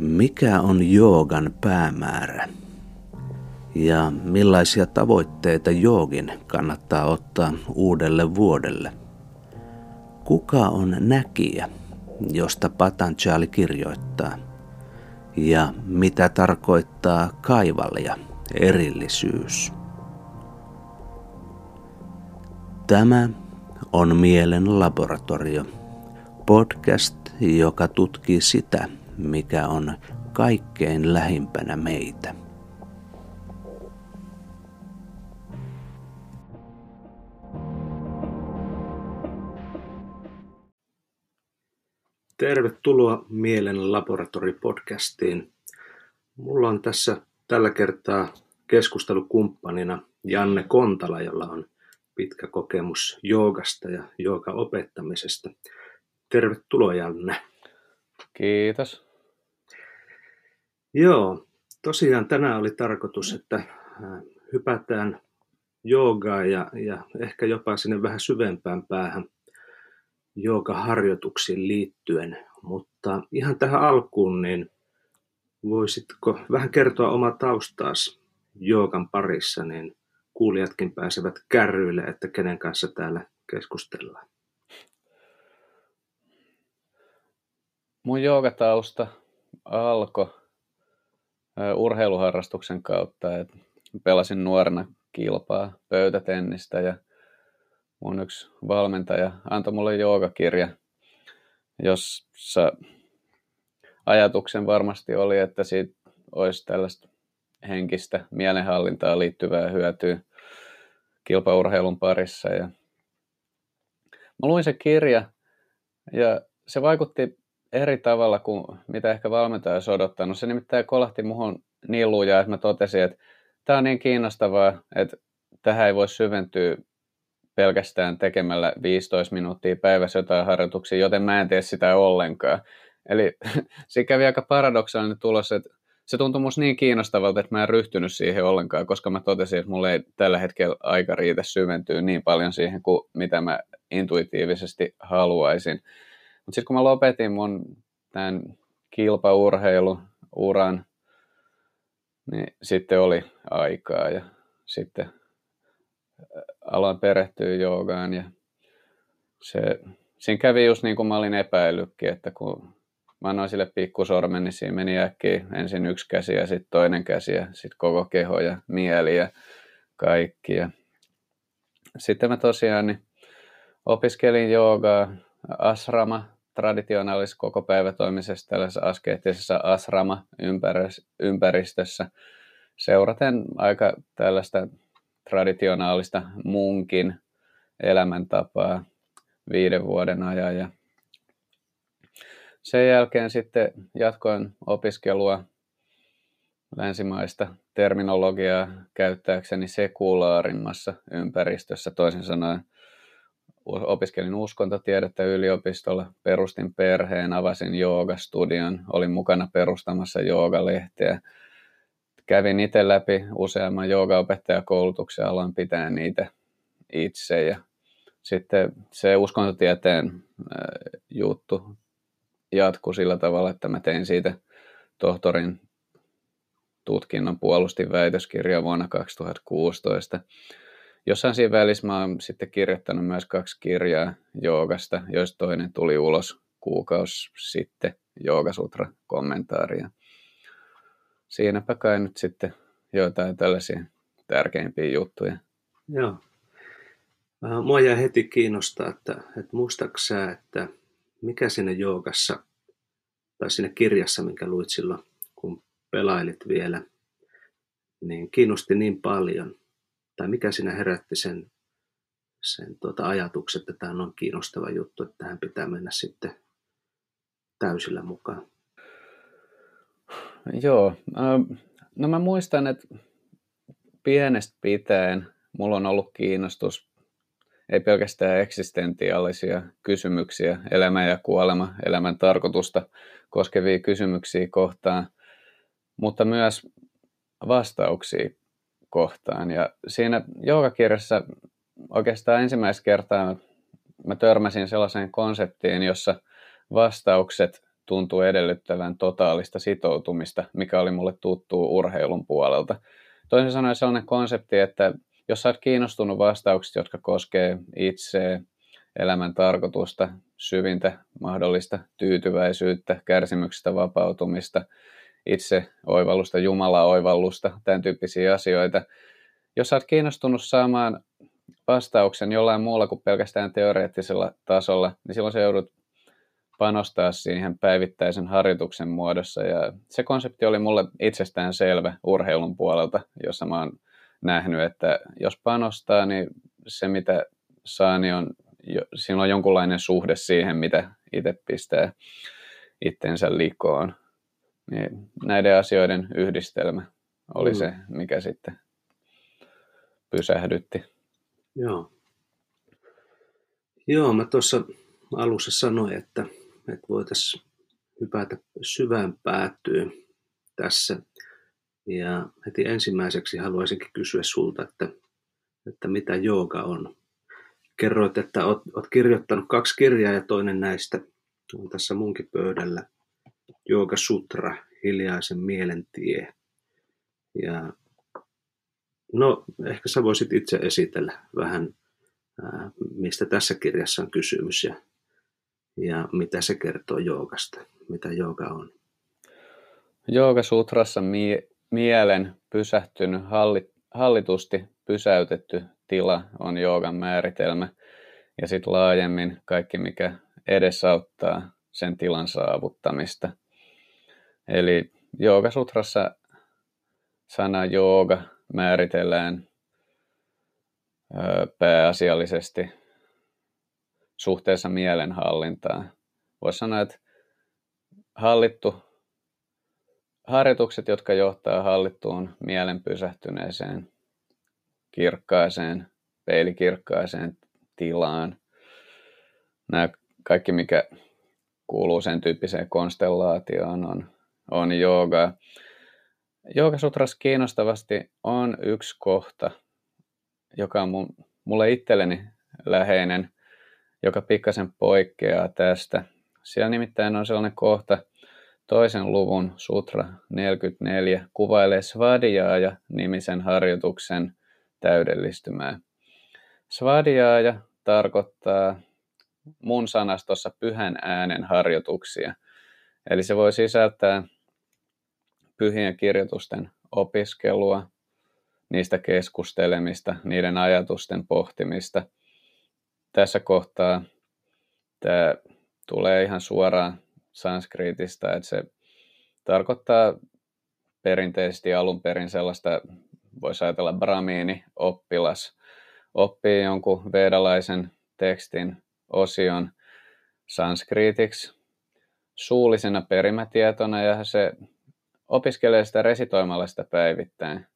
Mikä on joogan päämäärä? Ja millaisia tavoitteita joogin kannattaa ottaa uudelle vuodelle? Kuka on näkijä, josta Patanjali kirjoittaa? Ja mitä tarkoittaa kaivalja, erillisyys? Tämä on Mielen laboratorio, podcast, joka tutkii sitä, mikä on kaikkein lähimpänä meitä. Tervetuloa Mielen laboratori-podcastiin. Mulla on tässä tällä kertaa keskustelukumppanina Janne Kontala, jolla on pitkä kokemus joogasta ja jooga opettamisesta. Tervetuloa Janne. Kiitos. Joo, tosiaan tänään oli tarkoitus, että äh, hypätään joogaa ja, ja ehkä jopa sinne vähän syvempään päähän joogaharjoituksiin liittyen. Mutta ihan tähän alkuun, niin voisitko vähän kertoa oma taustaas joogan parissa, niin kuulijatkin pääsevät kärryille, että kenen kanssa täällä keskustellaan. Mun joogatausta alkoi urheiluharrastuksen kautta. Et pelasin nuorena kilpaa, pöytätennistä ja mun yksi valmentaja antoi mulle joogakirja, jossa ajatuksen varmasti oli, että siitä olisi tällaista henkistä mielenhallintaa liittyvää hyötyä kilpaurheilun parissa. Ja mä luin se kirja ja se vaikutti eri tavalla kuin mitä ehkä valmentaja olisi odottanut. Se nimittäin kolahti muhun niin lujaa, että mä totesin, että tämä on niin kiinnostavaa, että tähän ei voi syventyä pelkästään tekemällä 15 minuuttia päivässä jotain harjoituksia, joten mä en tee sitä ollenkaan. Eli se kävi aika paradoksaalinen tulos, että se tuntui musta niin kiinnostavalta, että mä en ryhtynyt siihen ollenkaan, koska mä totesin, että mulla ei tällä hetkellä aika riitä syventyä niin paljon siihen kuin mitä mä intuitiivisesti haluaisin. Mutta sitten kun mä lopetin mun tämän kilpaurheilu-uran, niin sitten oli aikaa ja sitten aloin perehtyä joogaan ja se, siinä kävi just niin kuin mä olin epäillytkin, että kun mä annoin sille pikkusormen, niin siinä meni äkkiä ensin yksi käsi ja sitten toinen käsi ja sitten koko keho ja mieli ja kaikki. Ja sitten mä tosiaan niin opiskelin joogaa asrama traditionaalisessa koko päivätoimisessa tällaisessa askeettisessa asrama-ympäristössä seuraten aika tällaista traditionaalista munkin elämäntapaa viiden vuoden ajan ja sen jälkeen sitten jatkoin opiskelua länsimaista terminologiaa käyttääkseni sekulaarimmassa ympäristössä. Toisin sanoen opiskelin uskontotiedettä yliopistolla, perustin perheen, avasin joogastudion, olin mukana perustamassa joogalehteä. Kävin itse läpi useamman joogaopettajakoulutuksen, aloin pitää niitä itse ja sitten se uskontotieteen juttu jatkui sillä tavalla, että mä tein siitä tohtorin tutkinnon, puolustin väitöskirjaa vuonna 2016. Jossain siinä välissä mä oon sitten kirjoittanut myös kaksi kirjaa joogasta, joista toinen tuli ulos kuukausi sitten, Joogasutra kommentaaria. Siinäpä kai nyt sitten joitain tällaisia tärkeimpiä juttuja. Joo. Mua jäi heti kiinnostaa, että, että muistaaksä, että mikä siinä joogassa tai siinä kirjassa, minkä luit silloin, kun pelailit vielä, niin kiinnosti niin paljon, tai mikä siinä herätti sen, sen tuota ajatuksen, että tämä on kiinnostava juttu, että tähän pitää mennä sitten täysillä mukaan? Joo, no mä muistan, että pienestä pitäen mulla on ollut kiinnostus ei pelkästään eksistentiaalisia kysymyksiä, elämä ja kuolema, elämän tarkoitusta koskevia kysymyksiä kohtaan, mutta myös vastauksia kohtaan. Ja siinä joogakirjassa oikeastaan ensimmäistä kertaa mä törmäsin sellaiseen konseptiin, jossa vastaukset tuntuu edellyttävän totaalista sitoutumista, mikä oli mulle tuttu urheilun puolelta. Toisin sanoen sellainen konsepti, että jos sä oot kiinnostunut vastauksista, jotka koskee itseä, elämän tarkoitusta, syvintä mahdollista tyytyväisyyttä, kärsimyksestä vapautumista, itse oivallusta, Jumala oivallusta, tämän tyyppisiä asioita. Jos oot kiinnostunut saamaan vastauksen jollain muulla kuin pelkästään teoreettisella tasolla, niin silloin se joudut panostaa siihen päivittäisen harjoituksen muodossa. Ja se konsepti oli mulle itsestään selvä urheilun puolelta, jossa mä oon nähnyt, että jos panostaa, niin se mitä saa, niin on, siinä on jonkunlainen suhde siihen, mitä itse pistää itsensä likoon. Niin näiden asioiden yhdistelmä oli mm. se, mikä sitten pysähdytti. Joo. Joo, mä tuossa alussa sanoin, että, että voitaisiin hypätä syvään päätyyn tässä. Ja heti ensimmäiseksi haluaisinkin kysyä sulta, että, että mitä jooga on. Kerroit, että olet, olet kirjoittanut kaksi kirjaa ja toinen näistä on tässä munkin pöydällä. Jooga Sutra, hiljaisen mielen tie. Ja no, ehkä sä voisit itse esitellä vähän, ää, mistä tässä kirjassa on kysymys ja, ja mitä se kertoo joogasta, mitä jooga on. Jooga Sutrassa mie- mielen pysähtynyt, hallit, hallitusti pysäytetty tila on joogan määritelmä. Ja sitten laajemmin kaikki, mikä edesauttaa sen tilan saavuttamista. Eli Joogasutrassa sana jooga määritellään pääasiallisesti suhteessa mielenhallintaan. Voisi sanoa, että hallittu, harjoitukset, jotka johtaa hallittuun mielen pysähtyneeseen, kirkkaaseen, peilikirkkaaseen tilaan. Nämä kaikki, mikä kuuluu sen tyyppiseen konstellaatioon, on on jooga. Joogasutras kiinnostavasti on yksi kohta, joka on mun, mulle itselleni läheinen, joka pikkasen poikkeaa tästä. Siellä nimittäin on sellainen kohta, toisen luvun sutra 44 kuvailee Svadhyaya nimisen harjoituksen täydellistymää. Svadhyaya tarkoittaa mun sanastossa pyhän äänen harjoituksia. Eli se voi sisältää pyhien kirjoitusten opiskelua, niistä keskustelemista, niiden ajatusten pohtimista. Tässä kohtaa tämä tulee ihan suoraan sanskriitista, että se tarkoittaa perinteisesti alun perin sellaista, voisi ajatella bramiini, oppilas, oppii jonkun vedalaisen tekstin osion sanskriitiksi suullisena perimätietona ja se opiskelee sitä resitoimalla sitä päivittäin.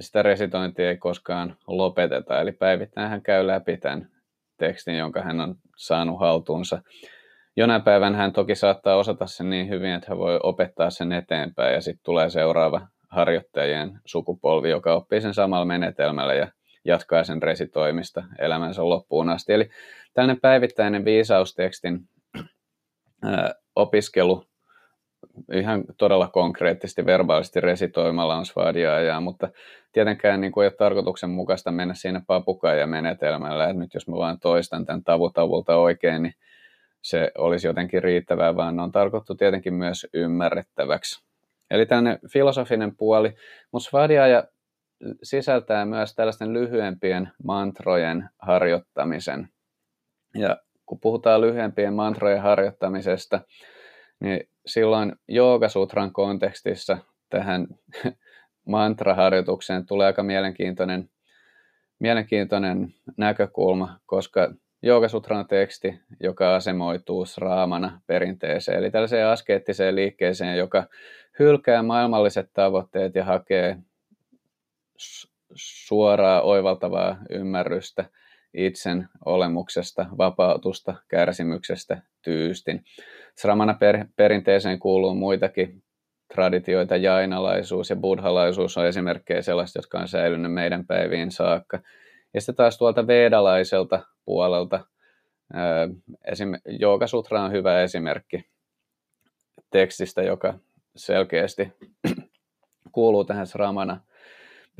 Sitä resitointia ei koskaan lopeteta, eli päivittäin hän käy läpi tämän tekstin, jonka hän on saanut haltuunsa. Jonain päivän hän toki saattaa osata sen niin hyvin, että hän voi opettaa sen eteenpäin ja sitten tulee seuraava harjoittajien sukupolvi, joka oppii sen samalla menetelmällä ja jatkaa sen resitoimista elämänsä loppuun asti. Eli tällainen päivittäinen viisaustekstin opiskelu ihan todella konkreettisesti, verbaalisesti resitoimalla on svadiaajaa, mutta tietenkään niin kuin ei ole tarkoituksenmukaista mennä siinä papukaija-menetelmällä, että nyt jos mä vaan toistan tämän tavutavulta oikein, niin se olisi jotenkin riittävää, vaan ne on tarkoittu tietenkin myös ymmärrettäväksi. Eli tämmöinen filosofinen puoli, mutta svadiaaja sisältää myös tällaisten lyhyempien mantrojen harjoittamisen. Ja kun puhutaan lyhyempien mantrojen harjoittamisesta, niin silloin Joogasutran kontekstissa tähän mantraharjoitukseen tulee aika mielenkiintoinen, mielenkiintoinen näkökulma, koska Joogasutran teksti, joka asemoituu raamana perinteeseen, eli tällaiseen askeettiseen liikkeeseen, joka hylkää maailmalliset tavoitteet ja hakee suoraa oivaltavaa ymmärrystä itsen olemuksesta, vapautusta, kärsimyksestä, tyystin. Sramana per, perinteeseen kuuluu muitakin traditioita, jainalaisuus ja buddhalaisuus on esimerkkejä sellaista, jotka on säilynyt meidän päiviin saakka. Ja sitten taas tuolta vedalaiselta puolelta, esim. Joogasutra on hyvä esimerkki. tekstistä, joka selkeästi kuuluu tähän Sramana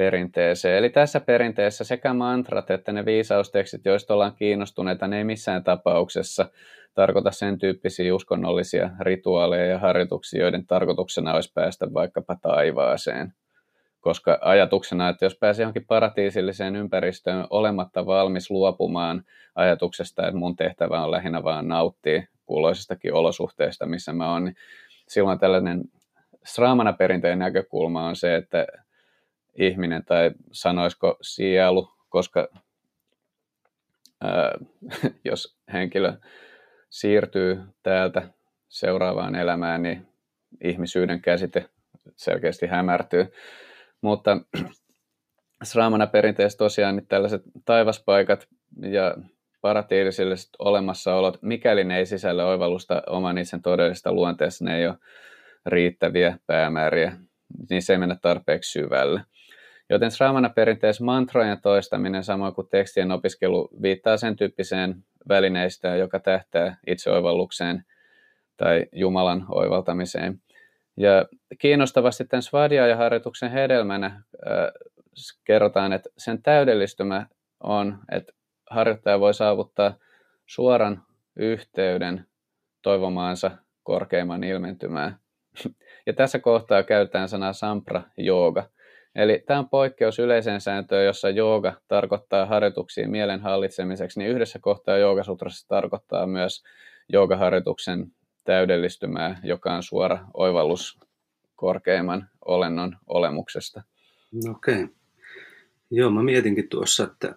perinteeseen. Eli tässä perinteessä sekä mantrat että ne viisaustekstit, joista ollaan kiinnostuneita, ne ei missään tapauksessa tarkoita sen tyyppisiä uskonnollisia rituaaleja ja harjoituksia, joiden tarkoituksena olisi päästä vaikkapa taivaaseen. Koska ajatuksena, että jos pääsee johonkin paratiisilliseen ympäristöön olematta valmis luopumaan ajatuksesta, että mun tehtävä on lähinnä vaan nauttia kuuloisistakin olosuhteista, missä mä oon, niin silloin tällainen Sraamana perinteen näkökulma on se, että ihminen tai sanoisiko sielu, koska ää, jos henkilö siirtyy täältä seuraavaan elämään, niin ihmisyyden käsite selkeästi hämärtyy. Mutta Sraamana perinteessä tosiaan niin tällaiset taivaspaikat ja paratiilisilliset olemassaolot, mikäli ne ei sisällä oivallusta oman itsen todellista luonteessa, ne ei ole riittäviä päämääriä, niin se ei mennä tarpeeksi syvälle. Joten Sramana perinteessä mantrojen toistaminen samoin kuin tekstien opiskelu viittaa sen tyyppiseen välineistöön, joka tähtää itseoivallukseen tai Jumalan oivaltamiseen. Ja kiinnostavasti tämän Svadhyaya-harjoituksen hedelmänä äh, kerrotaan, että sen täydellistymä on, että harjoittaja voi saavuttaa suoran yhteyden toivomaansa korkeimman ilmentymään. Ja tässä kohtaa käytetään sanaa sampra jooga. Eli tämä on poikkeus yleiseen sääntöön, jossa jooga tarkoittaa harjoituksia mielen hallitsemiseksi, niin yhdessä kohtaa joogasutrassa tarkoittaa myös joogaharjoituksen täydellistymää, joka on suora oivallus korkeimman olennon olemuksesta. Okei. Okay. Joo, mä mietinkin tuossa, että,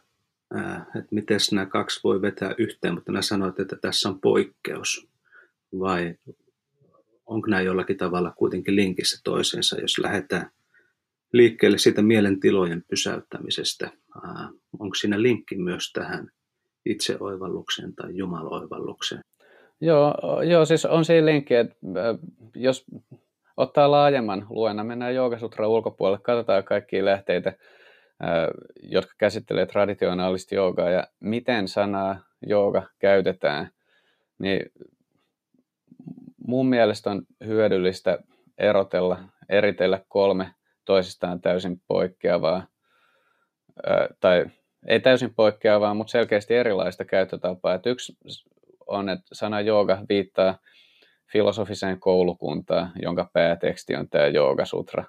ää, että miten nämä kaksi voi vetää yhteen, mutta nämä sanoit, että tässä on poikkeus. Vai onko nämä jollakin tavalla kuitenkin linkissä toisiinsa, jos lähdetään liikkeelle siitä mielentilojen pysäyttämisestä. Onko siinä linkki myös tähän itseoivallukseen tai jumaloivallukseen? Joo, joo, siis on siinä linkki, että jos ottaa laajemman luennan, mennään Joogasutra ulkopuolelle, katsotaan kaikkia lähteitä, jotka käsittelee traditionaalista joogaa ja miten sanaa jooga käytetään, niin mun mielestä on hyödyllistä erotella, eritellä kolme toisistaan täysin poikkeavaa, tai ei täysin poikkeavaa, mutta selkeästi erilaista käyttötapaa. Että yksi on, että sana jooga viittaa filosofiseen koulukuntaan, jonka pääteksti on tämä Jooga-sutra.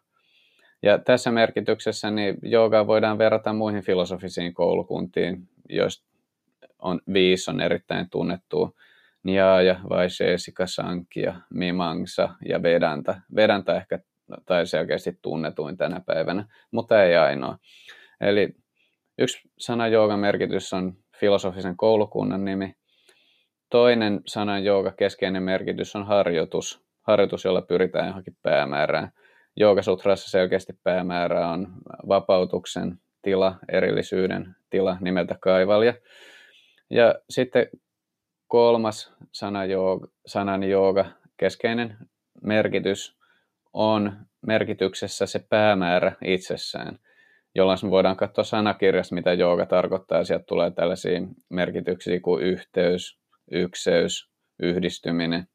Ja tässä merkityksessä niin joogaa voidaan verrata muihin filosofisiin koulukuntiin, joista on viisi on erittäin tunnettu. Nyaya, Vaishesika, Sankhya, Mimangsa ja Vedanta. Vedanta ehkä tai selkeästi tunnetuin tänä päivänä, mutta ei ainoa. Eli yksi sana joogan merkitys on filosofisen koulukunnan nimi. Toinen sanan jooga keskeinen merkitys on harjoitus, harjoitus, jolla pyritään johonkin päämäärään. Joogasutrassa selkeästi päämäärä on vapautuksen tila, erillisyyden tila nimeltä kaivalja. Ja sitten kolmas sana jooga, sanan jooga, keskeinen merkitys on merkityksessä se päämäärä itsessään, jolloin me voidaan katsoa sanakirjasta, mitä jooga tarkoittaa. Sieltä tulee tällaisia merkityksiä kuin yhteys, ykseys, yhdistyminen.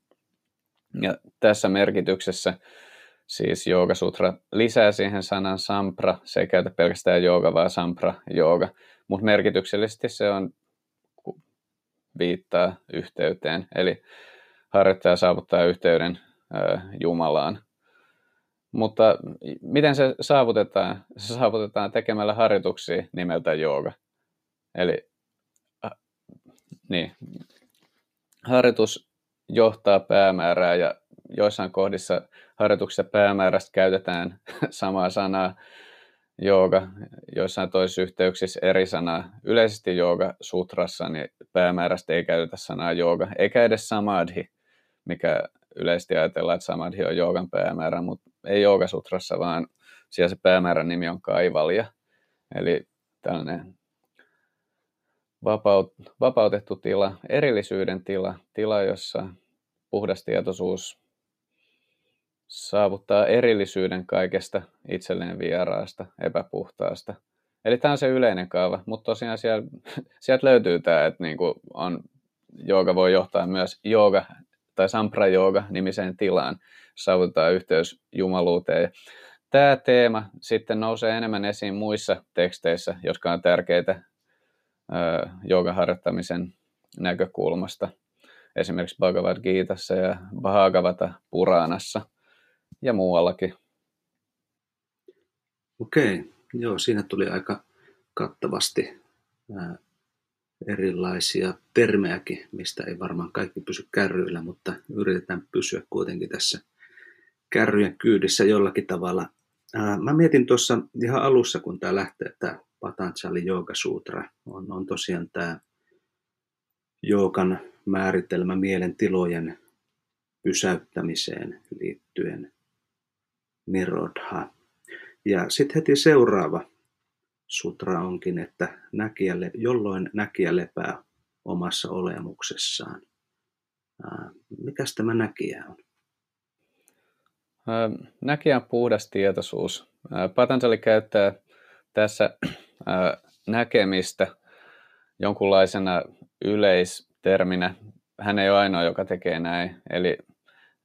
Ja tässä merkityksessä siis Sutra lisää siihen sanan sampra. Se ei käytä pelkästään jooga, vaan sampra jooga. Mutta merkityksellisesti se on viittaa yhteyteen. Eli harjoittaja saavuttaa yhteyden Jumalaan mutta miten se saavutetaan? Se saavutetaan tekemällä harjoituksia nimeltä jooga. Eli äh, niin, harjoitus johtaa päämäärää ja joissain kohdissa harjoituksessa päämäärästä käytetään samaa sanaa jooga, joissain toisissa yhteyksissä eri sanaa. Yleisesti jooga sutrassa niin päämäärästä ei käytetä sanaa jooga, eikä edes samadhi, mikä yleisesti ajatellaan, että samadhi on joogan päämäärä, mutta ei Joogasutrassa, vaan siellä se päämäärän nimi on kaivalja. Eli tällainen vapaut, vapautettu tila, erillisyyden tila, tila, jossa puhdas tietoisuus saavuttaa erillisyyden kaikesta itselleen vieraasta, epäpuhtaasta. Eli tämä on se yleinen kaava, mutta tosiaan siellä, sieltä löytyy tämä, että niin kuin on, jooga voi johtaa myös jooga tai Sampra Yoga nimiseen tilaan, saavutetaan yhteys jumaluuteen. Tämä teema sitten nousee enemmän esiin muissa teksteissä, jotka on tärkeitä joogan harjoittamisen näkökulmasta. Esimerkiksi Bhagavad Gitassa ja Bhagavata Puranassa ja muuallakin. Okei, joo, siinä tuli aika kattavasti erilaisia termejäkin, mistä ei varmaan kaikki pysy kärryillä, mutta yritetään pysyä kuitenkin tässä kärryjen kyydissä jollakin tavalla. Mä mietin tuossa ihan alussa, kun tämä lähtee, tämä Patanjali Yoga Sutra, on, on tosiaan tämä joogan määritelmä mielen tilojen pysäyttämiseen liittyen Nirodha. Ja sitten heti seuraava sutra onkin, että näkijälle, jolloin näkijä lepää omassa olemuksessaan. Mikäs tämä näkijä on? Näkijä on puhdas tietoisuus. Patanjali käyttää tässä näkemistä jonkunlaisena yleisterminä. Hän ei ole ainoa, joka tekee näin. Eli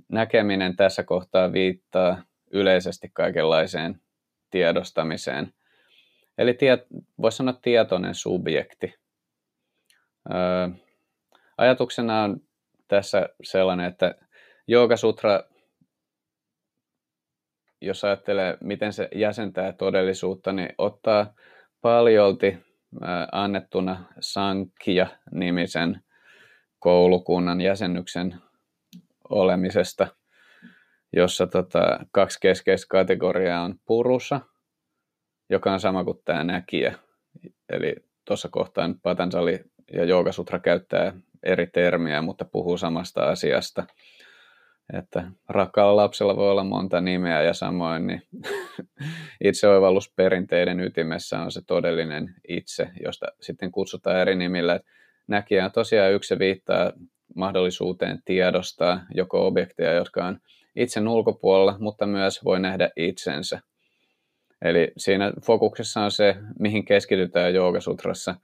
näkeminen tässä kohtaa viittaa yleisesti kaikenlaiseen tiedostamiseen. Eli tiet, voisi sanoa tietoinen subjekti. Öö, ajatuksena on tässä sellainen, että Sutra, jos ajattelee, miten se jäsentää todellisuutta, niin ottaa paljolti annettuna Sankia-nimisen koulukunnan jäsennyksen olemisesta, jossa tota, kaksi keskeistä kategoriaa on purussa, joka on sama kuin tämä näkijä. Eli tuossa kohtaa Patanjali ja Joogasutra käyttää eri termiä, mutta puhuu samasta asiasta. Että rakkaalla lapsella voi olla monta nimeä ja samoin niin itseoivallusperinteiden ytimessä on se todellinen itse, josta sitten kutsutaan eri nimillä. Näkijä on tosiaan yksi viittaa mahdollisuuteen tiedostaa joko objekteja, jotka on itsen ulkopuolella, mutta myös voi nähdä itsensä. Eli siinä fokuksessa on se, mihin keskitytään joogasutrassa,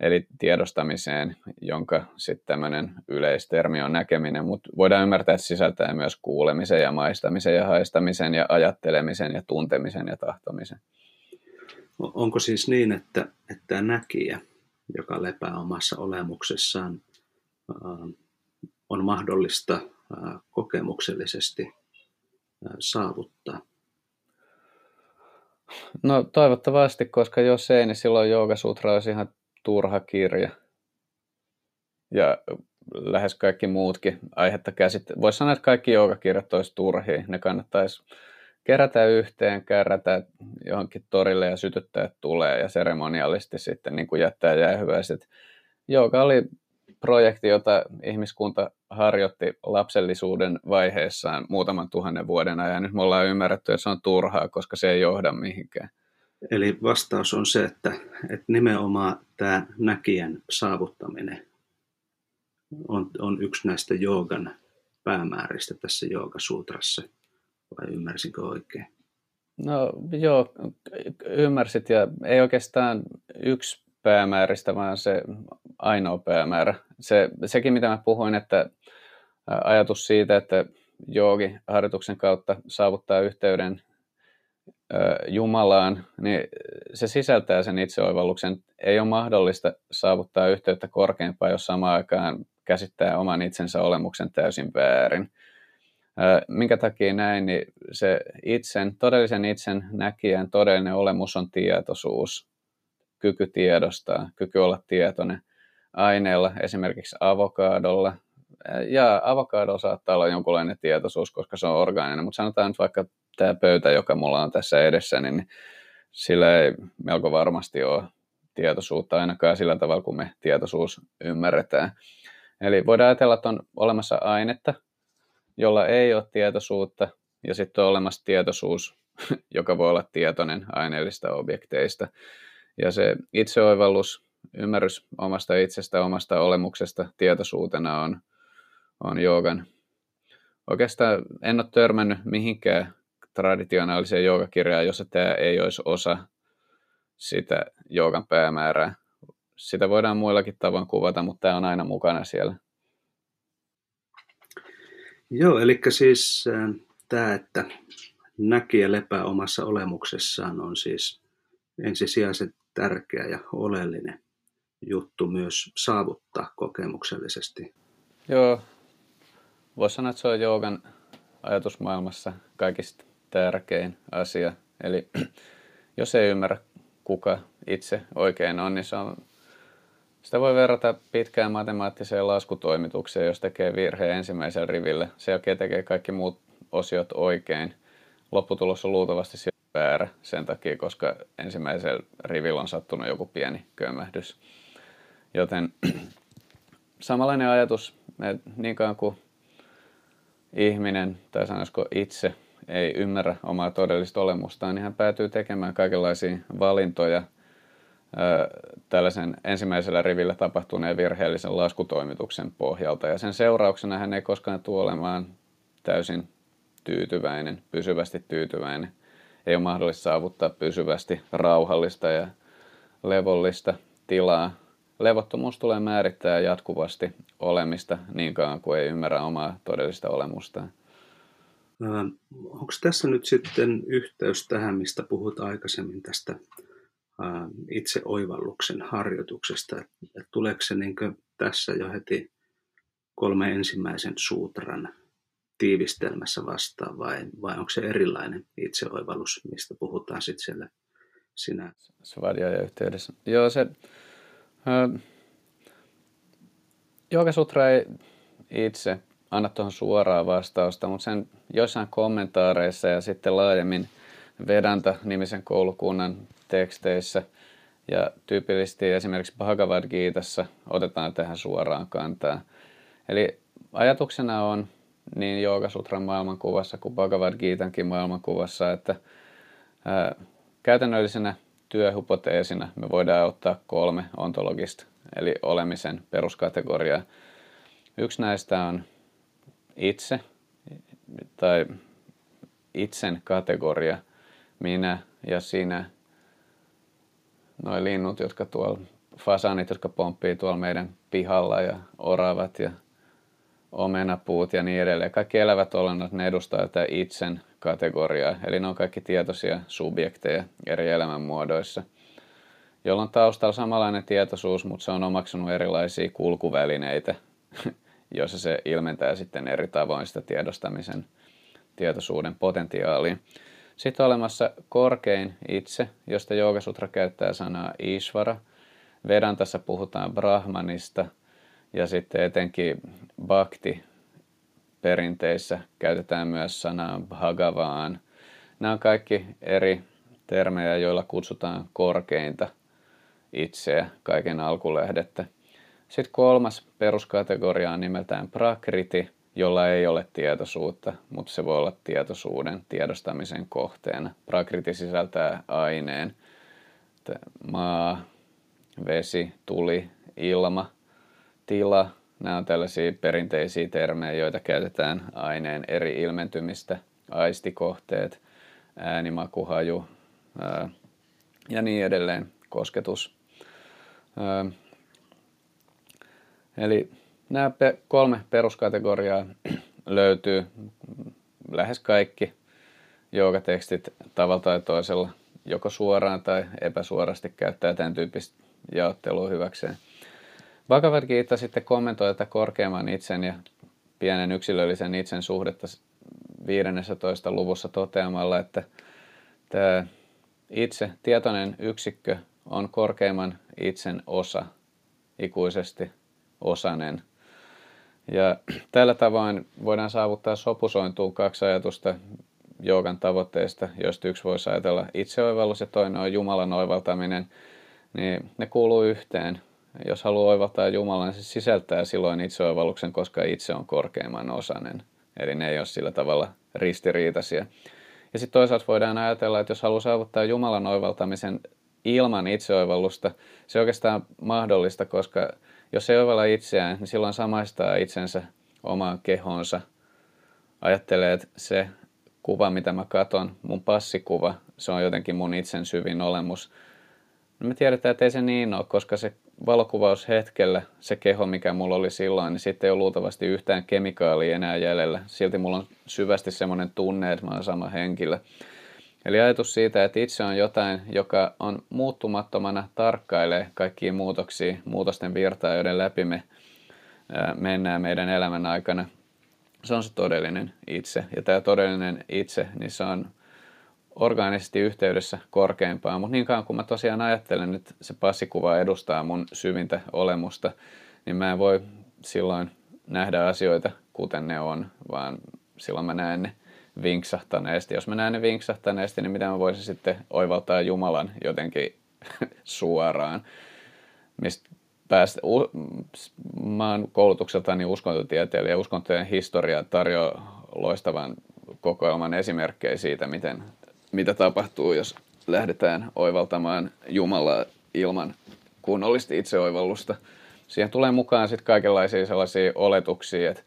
eli tiedostamiseen, jonka sitten tämmöinen yleistermi on näkeminen, mutta voidaan ymmärtää, että sisältää myös kuulemisen ja maistamisen ja haistamisen ja ajattelemisen ja tuntemisen ja tahtomisen. Onko siis niin, että, että näkijä, joka lepää omassa olemuksessaan, on mahdollista kokemuksellisesti saavuttaa? No toivottavasti, koska jos ei, niin silloin Sutra olisi ihan turha kirja. Ja lähes kaikki muutkin aihetta käsitte. Voisi sanoa, että kaikki joogakirjat olisi turhia. Ne kannattaisi kerätä yhteen, kerätä johonkin torille ja sytyttää tulee ja seremoniallisesti sitten niin kuin jättää jäähyväiset. Jooga oli projekti, jota ihmiskunta harjoitti lapsellisuuden vaiheessaan muutaman tuhannen vuoden ajan. Nyt me ollaan ymmärretty, että se on turhaa, koska se ei johda mihinkään. Eli vastaus on se, että, että nimenomaan tämä näkijän saavuttaminen on, on yksi näistä joogan päämääristä tässä joogasuutrassa. Vai ymmärsinkö oikein? No joo, ymmärsit ja ei oikeastaan yksi päämääristä, vaan se ainoa päämäärä. Se, sekin, mitä mä puhuin, että ajatus siitä, että joogi harjoituksen kautta saavuttaa yhteyden Jumalaan, niin se sisältää sen itseoivalluksen. Ei ole mahdollista saavuttaa yhteyttä korkeampaa, jos samaan aikaan käsittää oman itsensä olemuksen täysin väärin. Minkä takia näin, niin se itsen, todellisen itsen näkijän todellinen olemus on tietoisuus, kyky tiedostaa, kyky olla tietoinen aineella, esimerkiksi avokaadolla. Ja avokaado saattaa olla jonkunlainen tietoisuus, koska se on orgaaninen, mutta sanotaan nyt vaikka tämä pöytä, joka mulla on tässä edessä, niin sillä ei melko varmasti ole tietoisuutta ainakaan sillä tavalla, kun me tietoisuus ymmärretään. Eli voidaan ajatella, että on olemassa ainetta, jolla ei ole tietoisuutta, ja sitten on olemassa tietoisuus, joka voi olla tietoinen aineellista objekteista. Ja se itseoivallus, ymmärrys omasta itsestä, omasta olemuksesta tietoisuutena on, on joogan. Oikeastaan en ole törmännyt mihinkään traditionaaliseen joogakirjaan, jossa tämä ei olisi osa sitä joogan päämäärää. Sitä voidaan muillakin tavoin kuvata, mutta tämä on aina mukana siellä. Joo, eli siis äh, tämä, että näkijä lepää omassa olemuksessaan on siis ensisijaisen tärkeä ja oleellinen juttu myös saavuttaa kokemuksellisesti. Joo, voisi sanoa, että se on joogan ajatusmaailmassa kaikista tärkein asia. Eli jos ei ymmärrä, kuka itse oikein on, niin se on, sitä voi verrata pitkään matemaattiseen laskutoimitukseen, jos tekee virheen ensimmäisellä rivillä. Se jälkeen tekee kaikki muut osiot oikein. Lopputulos on luultavasti väärä sen takia, koska ensimmäisellä rivillä on sattunut joku pieni kömmähdys. Joten samanlainen ajatus, että niin kauan kuin ihminen, tai sanoisiko itse, ei ymmärrä omaa todellista olemustaan, niin hän päätyy tekemään kaikenlaisia valintoja tällaisen ensimmäisellä rivillä tapahtuneen virheellisen laskutoimituksen pohjalta. Ja sen seurauksena hän ei koskaan tule olemaan täysin tyytyväinen, pysyvästi tyytyväinen. Ei ole mahdollista saavuttaa pysyvästi rauhallista ja levollista tilaa. Levottomuus tulee määrittää jatkuvasti olemista niin kauan kuin ei ymmärrä omaa todellista olemustaan. Onko tässä nyt sitten yhteys tähän, mistä puhut aikaisemmin tästä itse oivalluksen harjoituksesta? Että tuleeko se niin tässä jo heti kolme ensimmäisen suutran tiivistelmässä vastaan vai, vai onko se erilainen itseoivallus, mistä puhutaan sitten siellä sinä? Svadja yhteydessä. Joo, se... Äh, Joka Sutra ei itse anna tuohon suoraa vastausta, mutta sen joissain kommentaareissa ja sitten laajemmin Vedanta-nimisen koulukunnan teksteissä ja tyypillisesti esimerkiksi Bhagavad Gitassa otetaan tähän suoraan kantaa. Eli ajatuksena on niin Joogasutran maailmankuvassa kuin Bhagavad Gitankin maailmankuvassa, että ää, käytännöllisenä työhypoteesina me voidaan ottaa kolme ontologista, eli olemisen peruskategoriaa. Yksi näistä on itse tai itsen kategoria, minä ja sinä, noin linnut, jotka tuolla, fasanit, jotka pomppii tuolla meidän pihalla ja oravat ja omenapuut ja niin edelleen. Kaikki elävät olennot, ne edustaa tätä itsen kategoriaa, eli ne on kaikki tietoisia subjekteja eri elämänmuodoissa, jolla on taustalla samanlainen tietoisuus, mutta se on omaksunut erilaisia kulkuvälineitä, joissa se ilmentää sitten eri tavoin sitä tiedostamisen tietoisuuden potentiaalia. Sitten on olemassa korkein itse, josta Joogasutra käyttää sanaa Ishvara. Vedantassa puhutaan Brahmanista ja sitten etenkin Bhakti perinteissä käytetään myös sanaa Bhagavaan. Nämä on kaikki eri termejä, joilla kutsutaan korkeinta itseä, kaiken alkulähdettä. Sitten kolmas peruskategoria on nimeltään prakriti, jolla ei ole tietoisuutta, mutta se voi olla tietoisuuden tiedostamisen kohteena. Prakriti sisältää aineen, maa, vesi, tuli, ilma, tila. Nämä on tällaisia perinteisiä termejä, joita käytetään aineen eri ilmentymistä, aistikohteet, äänimakuhaju ää, ja niin edelleen, kosketus. Eli nämä kolme peruskategoriaa löytyy lähes kaikki joogatekstit tavalla tai toisella, joko suoraan tai epäsuorasti käyttää tämän tyyppistä jaottelua hyväkseen. Bhagavad Gita sitten kommentoi tätä korkeamman itsen ja pienen yksilöllisen itsen suhdetta 15. luvussa toteamalla, että tämä itse, tietoinen yksikkö, on korkeimman itsen osa ikuisesti osanen. Ja tällä tavoin voidaan saavuttaa sopusointuun kaksi ajatusta joogan tavoitteista, joista yksi voisi ajatella itseoivallus ja toinen on Jumalan oivaltaminen, niin ne kuuluu yhteen. Jos haluaa oivaltaa Jumalan, se sisältää silloin itseoivalluksen, koska itse on korkeimman osanen. Eli ne ei ole sillä tavalla ristiriitaisia. Ja sitten toisaalta voidaan ajatella, että jos haluaa saavuttaa Jumalan oivaltamisen ilman itseoivallusta, se on oikeastaan mahdollista, koska jos ei ovella itseään, niin silloin samaistaa itsensä omaan kehonsa. Ajattelee, että se kuva, mitä mä katon, mun passikuva, se on jotenkin mun itsen syvin olemus. No me tiedetään, että ei se niin ole, koska se valokuvaushetkellä se keho, mikä mulla oli silloin, niin sitten ei ole luultavasti yhtään kemikaalia enää jäljellä. Silti mulla on syvästi semmoinen tunne, että mä oon sama henkilö. Eli ajatus siitä, että itse on jotain, joka on muuttumattomana tarkkailee kaikkia muutoksia, muutosten virtaa, joiden läpi me mennään meidän elämän aikana. Se on se todellinen itse. Ja tämä todellinen itse, niin se on orgaanisesti yhteydessä korkeimpaan, mutta niin kauan kun mä tosiaan ajattelen, että se passikuva edustaa mun syvintä olemusta, niin mä en voi silloin nähdä asioita kuten ne on, vaan silloin mä näen ne vinksahtaneesti. Jos mä näen ne vinksahtaneesti, niin mitä mä voisin sitten oivaltaa Jumalan jotenkin suoraan. Mistä päästä, mä oon koulutukseltani uskontotieteilijä ja uskontojen historia tarjoaa loistavan kokoelman esimerkkejä siitä, miten mitä tapahtuu, jos lähdetään oivaltamaan Jumalaa ilman kunnollista itseoivallusta. Siihen tulee mukaan sitten kaikenlaisia sellaisia oletuksia, että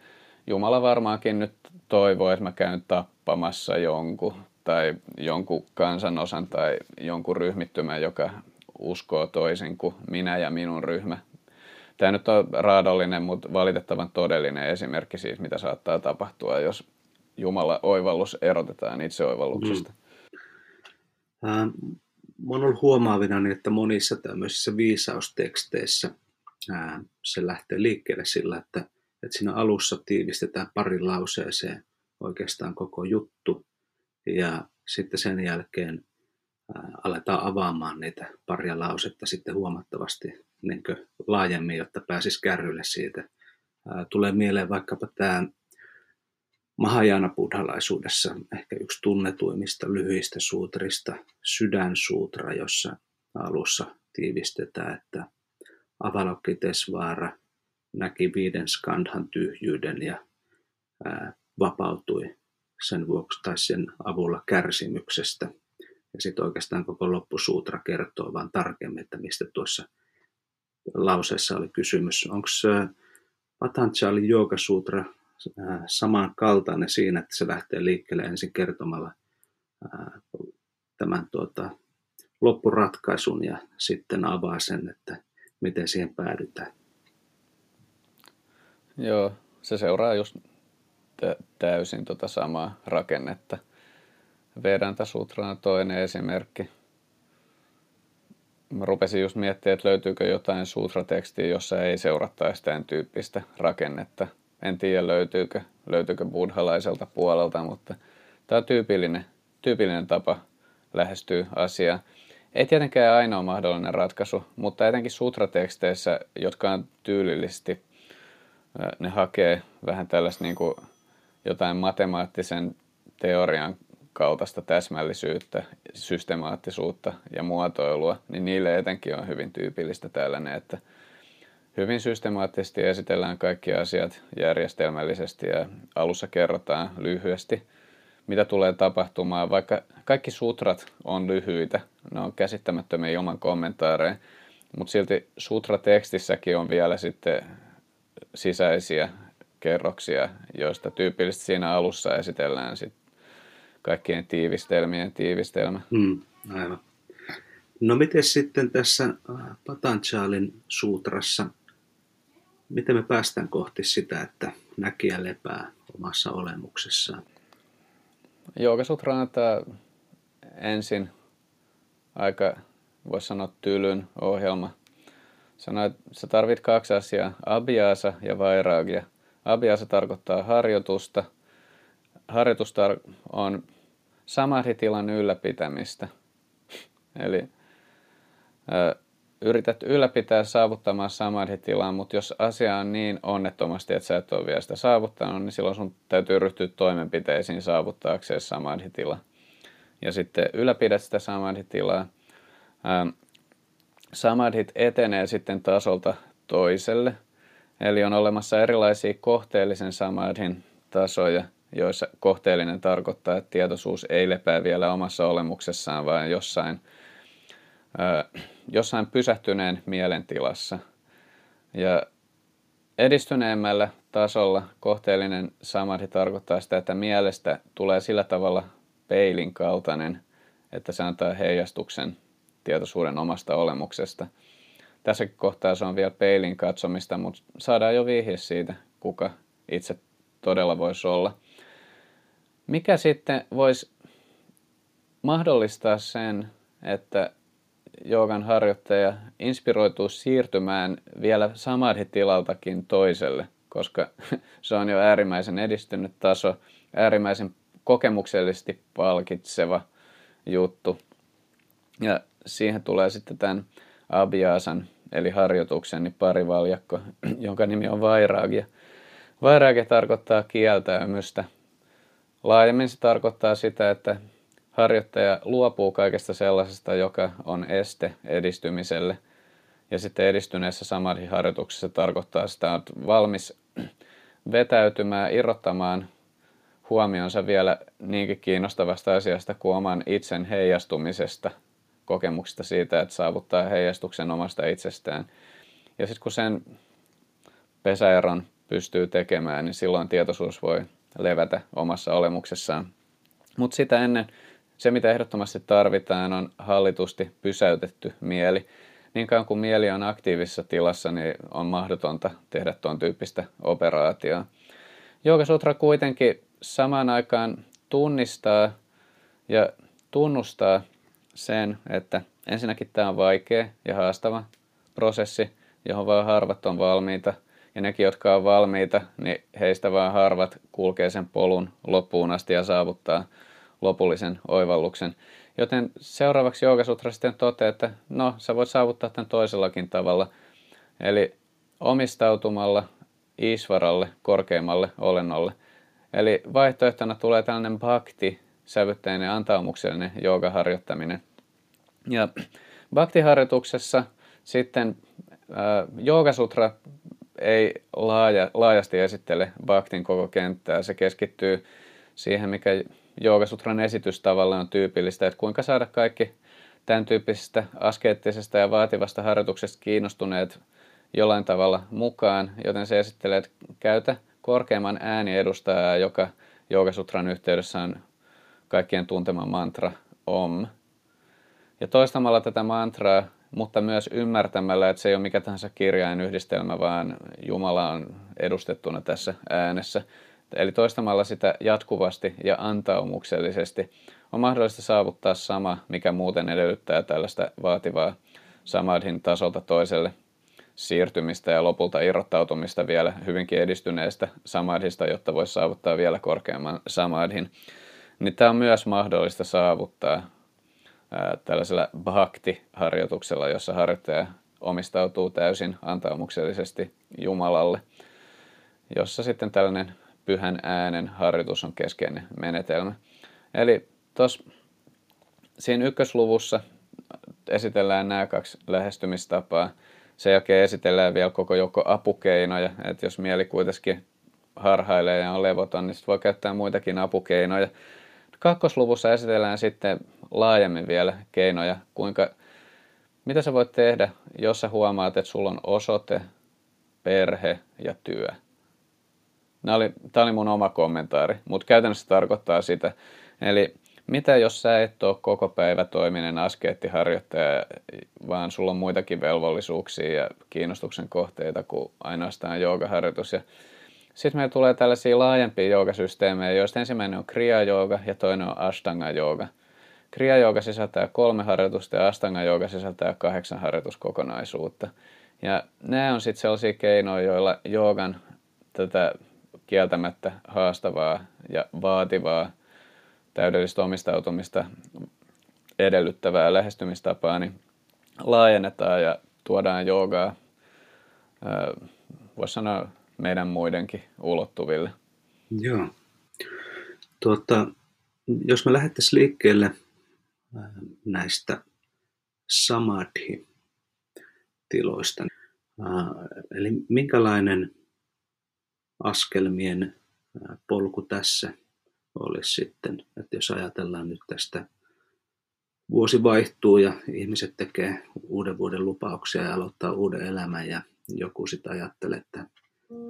Jumala varmaankin nyt toivoo, että mä käyn tappamassa jonkun tai jonkun kansanosan tai jonkun ryhmittymän, joka uskoo toisin kuin minä ja minun ryhmä. Tämä nyt on raadollinen, mutta valitettavan todellinen esimerkki siitä, mitä saattaa tapahtua, jos Jumala oivallus erotetaan itseoivalluksesta. Mm. Mä oon ollut huomaavinani, että monissa tämmöisissä viisausteksteissä se lähtee liikkeelle sillä, että, että siinä alussa tiivistetään pari lauseeseen oikeastaan koko juttu ja sitten sen jälkeen aletaan avaamaan niitä paria lausetta sitten huomattavasti niin laajemmin, jotta pääsisi kärrylle siitä. Tulee mieleen vaikkapa tämä Mahajana buddhalaisuudessa ehkä yksi tunnetuimmista lyhyistä suutrista, sydänsuutra, jossa alussa tiivistetään, että Avalokitesvaara näki viiden skandhan tyhjyyden ja ää, vapautui sen vuoksi tai sen avulla kärsimyksestä. Ja sitten oikeastaan koko loppusuutra kertoo vain tarkemmin, että mistä tuossa lauseessa oli kysymys. Onko Patanjali Sutra samankaltainen siinä, että se lähtee liikkeelle ensin kertomalla tämän tuota, loppuratkaisun ja sitten avaa sen, että miten siihen päädytään. Joo, se seuraa just täysin tota samaa rakennetta. Vedanta Sutrana toinen esimerkki. Mä rupesin just miettimään, että löytyykö jotain sutratekstiä, jossa ei seurattaisi tämän tyyppistä rakennetta – en tiedä löytyykö, löytyykö buddhalaiselta puolelta, mutta tämä on tyypillinen, tyypillinen tapa lähestyä asiaa. Ei tietenkään ainoa mahdollinen ratkaisu, mutta etenkin sutrateksteissä, jotka on tyylillisesti, ne hakee vähän tällaista niin kuin jotain matemaattisen teorian kaltaista täsmällisyyttä, systemaattisuutta ja muotoilua, niin niille etenkin on hyvin tyypillistä tällainen, että – hyvin systemaattisesti esitellään kaikki asiat järjestelmällisesti ja alussa kerrotaan lyhyesti, mitä tulee tapahtumaan. Vaikka kaikki sutrat on lyhyitä, ne on käsittämättömiä ilman kommentaareja, mutta silti sutratekstissäkin on vielä sitten sisäisiä kerroksia, joista tyypillisesti siinä alussa esitellään sitten kaikkien tiivistelmien tiivistelmä. Hmm, aivan. No miten sitten tässä Patanjalin suutrassa – miten me päästään kohti sitä, että näkijä lepää omassa olemuksessaan? Joogasutra antaa ensin aika, voisi sanoa, tylyn ohjelma. Sanoi, että sä tarvit kaksi asiaa, abiaasa ja vairaagia. Abiaasa tarkoittaa harjoitusta. Harjoitus on samadhitilan ylläpitämistä. Eli yrität ylläpitää saavuttamaan samadhi-tilaa, mutta jos asia on niin onnettomasti, että sä et ole vielä sitä saavuttanut, niin silloin sun täytyy ryhtyä toimenpiteisiin saavuttaakseen samadhi-tila. Ja sitten ylläpidät sitä samadhi-tilaa. Ähm, samadhit etenee sitten tasolta toiselle. Eli on olemassa erilaisia kohteellisen samadhin tasoja, joissa kohteellinen tarkoittaa, että tietoisuus ei lepää vielä omassa olemuksessaan, vaan jossain – jossain pysähtyneen mielentilassa. Ja edistyneemmällä tasolla kohteellinen samadhi tarkoittaa sitä, että mielestä tulee sillä tavalla peilin kaltainen, että se antaa heijastuksen tietoisuuden omasta olemuksesta. tässäkin kohtaa se on vielä peilin katsomista, mutta saadaan jo vihje siitä, kuka itse todella voisi olla. Mikä sitten voisi mahdollistaa sen, että joogan harjoittaja inspiroituu siirtymään vielä samadhi-tilaltakin toiselle, koska se on jo äärimmäisen edistynyt taso, äärimmäisen kokemuksellisesti palkitseva juttu. Ja siihen tulee sitten tämän abhiasan, eli harjoituksen, niin parivaljakko, jonka nimi on vairaagia. Vairaagia tarkoittaa kieltäymystä. Laajemmin se tarkoittaa sitä, että harjoittaja luopuu kaikesta sellaisesta, joka on este edistymiselle. Ja sitten edistyneessä samadhi-harjoituksessa tarkoittaa sitä, että on valmis vetäytymään, irrottamaan huomionsa vielä niinkin kiinnostavasta asiasta kuin oman itsen heijastumisesta, kokemuksesta siitä, että saavuttaa heijastuksen omasta itsestään. Ja sitten kun sen pesäeron pystyy tekemään, niin silloin tietoisuus voi levätä omassa olemuksessaan. Mutta sitä ennen se, mitä ehdottomasti tarvitaan, on hallitusti pysäytetty mieli. Niin kauan kuin mieli on aktiivisessa tilassa, niin on mahdotonta tehdä tuon tyyppistä operaatiota. Sutra kuitenkin samaan aikaan tunnistaa ja tunnustaa sen, että ensinnäkin tämä on vaikea ja haastava prosessi, johon vain harvat on valmiita. Ja nekin, jotka on valmiita, niin heistä vain harvat kulkee sen polun loppuun asti ja saavuttaa lopullisen oivalluksen. Joten seuraavaksi Joogasutra sitten toteaa, että no, sä voit saavuttaa tämän toisellakin tavalla. Eli omistautumalla Isvaralle, korkeimmalle olennolle. Eli vaihtoehtona tulee tällainen bhakti, sävytteinen antaumuksellinen joogaharjoittaminen. Ja bhaktiharjoituksessa sitten äh, Joogasutra ei laaja, laajasti esittele bhaktin koko kenttää. Se keskittyy siihen, mikä Joogasutran esitystavalle on tyypillistä, että kuinka saada kaikki tämän tyyppisestä askeettisesta ja vaativasta harjoituksesta kiinnostuneet jollain tavalla mukaan, joten se esittelee, että käytä korkeimman ääni edustajaa, joka Joogasutran yhteydessä on kaikkien tuntema mantra OM. Ja toistamalla tätä mantraa, mutta myös ymmärtämällä, että se ei ole mikä tahansa kirjainyhdistelmä, vaan Jumala on edustettuna tässä äänessä, Eli toistamalla sitä jatkuvasti ja antaumuksellisesti on mahdollista saavuttaa sama, mikä muuten edellyttää tällaista vaativaa samadhin tasolta toiselle siirtymistä ja lopulta irrottautumista vielä hyvinkin edistyneestä samadhista, jotta voisi saavuttaa vielä korkeamman samadhin. Niin tämä on myös mahdollista saavuttaa ää, tällaisella bhakti-harjoituksella, jossa harjoittaja omistautuu täysin antaumuksellisesti Jumalalle, jossa sitten tällainen pyhän äänen harjoitus on keskeinen menetelmä. Eli tuossa siinä ykkösluvussa esitellään nämä kaksi lähestymistapaa. Sen jälkeen esitellään vielä koko joukko apukeinoja, että jos mieli kuitenkin harhailee ja on levoton, niin voi käyttää muitakin apukeinoja. Kakkosluvussa esitellään sitten laajemmin vielä keinoja, kuinka, mitä sä voit tehdä, jos sä huomaat, että sulla on osoite, perhe ja työ. Tämä oli, tämä oli mun oma kommentaari, mutta käytännössä tarkoittaa sitä. Eli mitä jos sä et ole koko päivä toiminen askeettiharjoittaja, vaan sulla on muitakin velvollisuuksia ja kiinnostuksen kohteita kuin ainoastaan joogaharjoitus. Ja sitten meillä tulee tällaisia laajempia joogasysteemejä, joista ensimmäinen on kriya jooga ja toinen on ashtanga jooga. Kriya jooga sisältää kolme harjoitusta ja ashtanga jooga sisältää kahdeksan harjoituskokonaisuutta. Ja nämä on sitten sellaisia keinoja, joilla joogan tätä kieltämättä haastavaa ja vaativaa täydellistä omistautumista edellyttävää lähestymistapaa, niin laajennetaan ja tuodaan joogaa, voisi sanoa meidän muidenkin ulottuville. Joo. Tuota, jos me lähdettäisiin liikkeelle näistä samadhi-tiloista, eli minkälainen askelmien polku tässä olisi sitten, että jos ajatellaan nyt tästä vuosi vaihtuu ja ihmiset tekee uuden vuoden lupauksia ja aloittaa uuden elämän ja joku sitten ajattelee, että,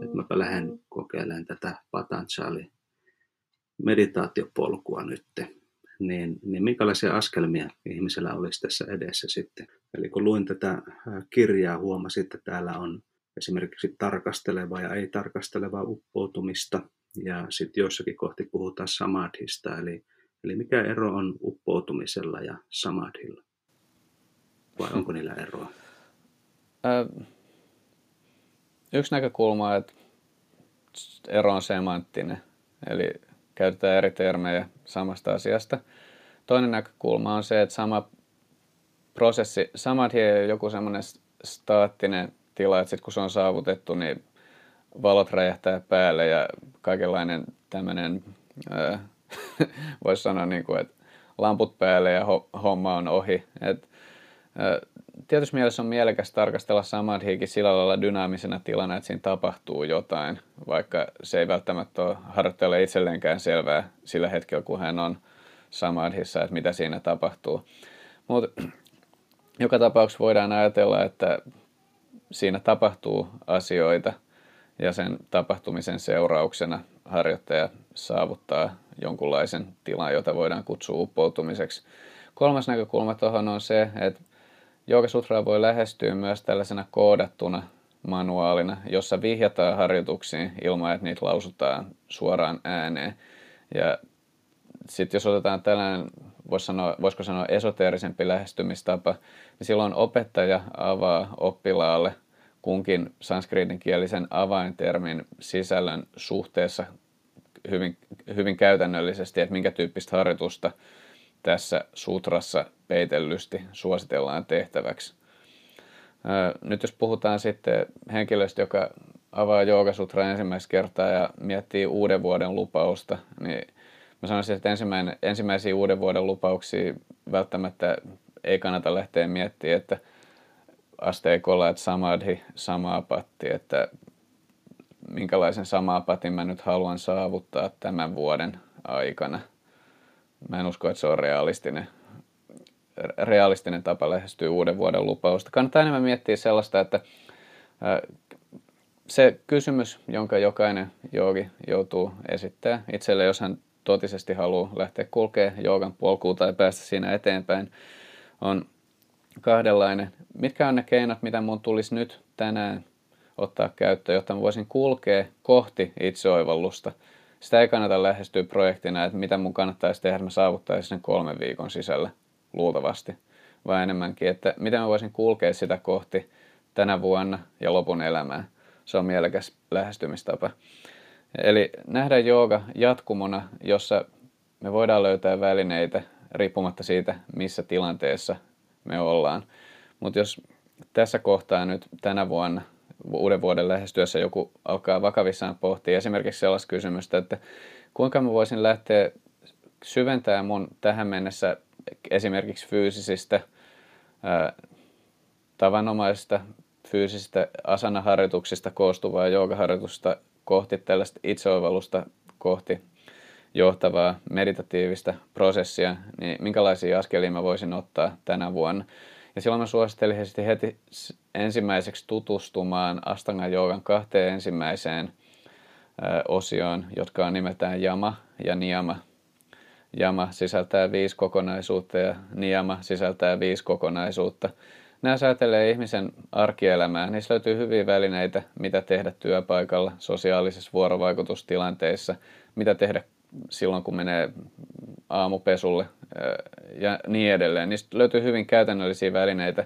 että mäpä lähden kokeilemaan tätä Patanjali meditaatiopolkua nyt, niin, niin minkälaisia askelmia ihmisellä olisi tässä edessä sitten? Eli kun luin tätä kirjaa, huomasin, että täällä on esimerkiksi tarkasteleva ja ei tarkasteleva uppoutumista, ja sitten jossakin kohti puhutaan samadhista, eli, eli mikä ero on uppoutumisella ja samadhilla? Vai onko niillä eroa? Yksi näkökulma on, että ero on semanttinen, eli käytetään eri termejä samasta asiasta. Toinen näkökulma on se, että sama prosessi, samadhi ei ole joku semmoinen staattinen tila, että sitten kun se on saavutettu, niin valot räjähtää päälle ja kaikenlainen tämmöinen, äh, voisi sanoa niin kuin, että lamput päälle ja ho- homma on ohi. Et, äh, tietysti mielessä on mielekästä tarkastella samadhiikin sillä lailla dynaamisena tilana, että siinä tapahtuu jotain, vaikka se ei välttämättä ole harjoittajalle itselleenkään selvää sillä hetkellä, kun hän on samadhissa, että mitä siinä tapahtuu. Mutta joka tapauksessa voidaan ajatella, että siinä tapahtuu asioita ja sen tapahtumisen seurauksena harjoittaja saavuttaa jonkunlaisen tilan, jota voidaan kutsua uppoutumiseksi. Kolmas näkökulma tuohon on se, että Sutraa voi lähestyä myös tällaisena koodattuna manuaalina, jossa vihjataan harjoituksiin ilman, että niitä lausutaan suoraan ääneen. Ja sitten jos otetaan tällainen, vois sanoa, voisiko sanoa esoteerisempi lähestymistapa, niin silloin opettaja avaa oppilaalle kunkin sanskriitinkielisen avaintermin sisällön suhteessa hyvin, hyvin käytännöllisesti, että minkä tyyppistä harjoitusta tässä sutrassa peitellysti suositellaan tehtäväksi. Nyt jos puhutaan sitten henkilöstä, joka avaa Joogasutraa ensimmäistä kertaa ja miettii uuden vuoden lupausta, niin mä sanoisin, että ensimmäisiä uuden vuoden lupauksia välttämättä ei kannata lähteä miettimään, että asteikolla, että samadhi, patti, että minkälaisen patin mä nyt haluan saavuttaa tämän vuoden aikana. Mä en usko, että se on realistinen, realistinen tapa lähestyä uuden vuoden lupausta. Kannattaa enemmän miettiä sellaista, että se kysymys, jonka jokainen joogi joutuu esittämään itselle, jos hän totisesti haluaa lähteä kulkea joogan polkuun tai päästä siinä eteenpäin, on kahdenlainen. Mitkä on ne keinot, mitä mun tulisi nyt tänään ottaa käyttöön, jotta mä voisin kulkea kohti itseoivallusta. Sitä ei kannata lähestyä projektina, että mitä mun kannattaisi tehdä, että mä saavuttaisin sen kolmen viikon sisällä luultavasti, vaan enemmänkin, että miten mä voisin kulkea sitä kohti tänä vuonna ja lopun elämää. Se on mielekäs lähestymistapa. Eli nähdä jooga jatkumona, jossa me voidaan löytää välineitä riippumatta siitä, missä tilanteessa me ollaan. Mutta jos tässä kohtaa nyt tänä vuonna uuden vuoden lähestyessä joku alkaa vakavissaan pohtia esimerkiksi sellaista kysymystä, että kuinka mä voisin lähteä syventämään mun tähän mennessä esimerkiksi fyysisistä, ää, tavanomaisista fyysisistä asanaharjoituksista koostuvaa joogaharjoitusta kohti tällaista itseoivallusta kohti johtavaa meditatiivista prosessia, niin minkälaisia askelia mä voisin ottaa tänä vuonna. Ja silloin mä suosittelin heti ensimmäiseksi tutustumaan Astanga Joogan kahteen ensimmäiseen osioon, jotka on nimeltään Jama ja Niama. Jama sisältää viisi kokonaisuutta ja Niama sisältää viisi kokonaisuutta. Nämä säätelee ihmisen arkielämää. Niissä löytyy hyviä välineitä, mitä tehdä työpaikalla, sosiaalisissa vuorovaikutustilanteissa, mitä tehdä silloin, kun menee aamupesulle ja niin edelleen. Niistä löytyy hyvin käytännöllisiä välineitä.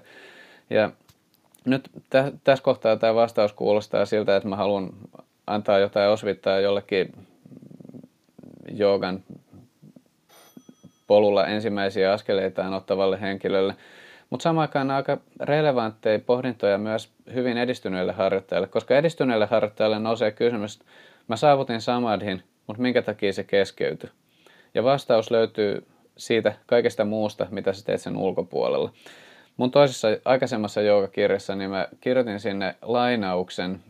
Ja nyt tä- tässä kohtaa tämä vastaus kuulostaa siltä, että mä haluan antaa jotain osvittaa jollekin joogan polulla ensimmäisiä askeleitaan ottavalle henkilölle. Mutta samaan aikaan aika relevantteja pohdintoja myös hyvin edistyneille harjoittajille, koska edistyneille harjoittajille nousee kysymys, että mä saavutin samadhin, mutta minkä takia se keskeytyi? Ja vastaus löytyy siitä kaikesta muusta, mitä sä teet sen ulkopuolella. Mun toisessa aikaisemmassa joogakirjassa niin mä kirjoitin sinne lainauksen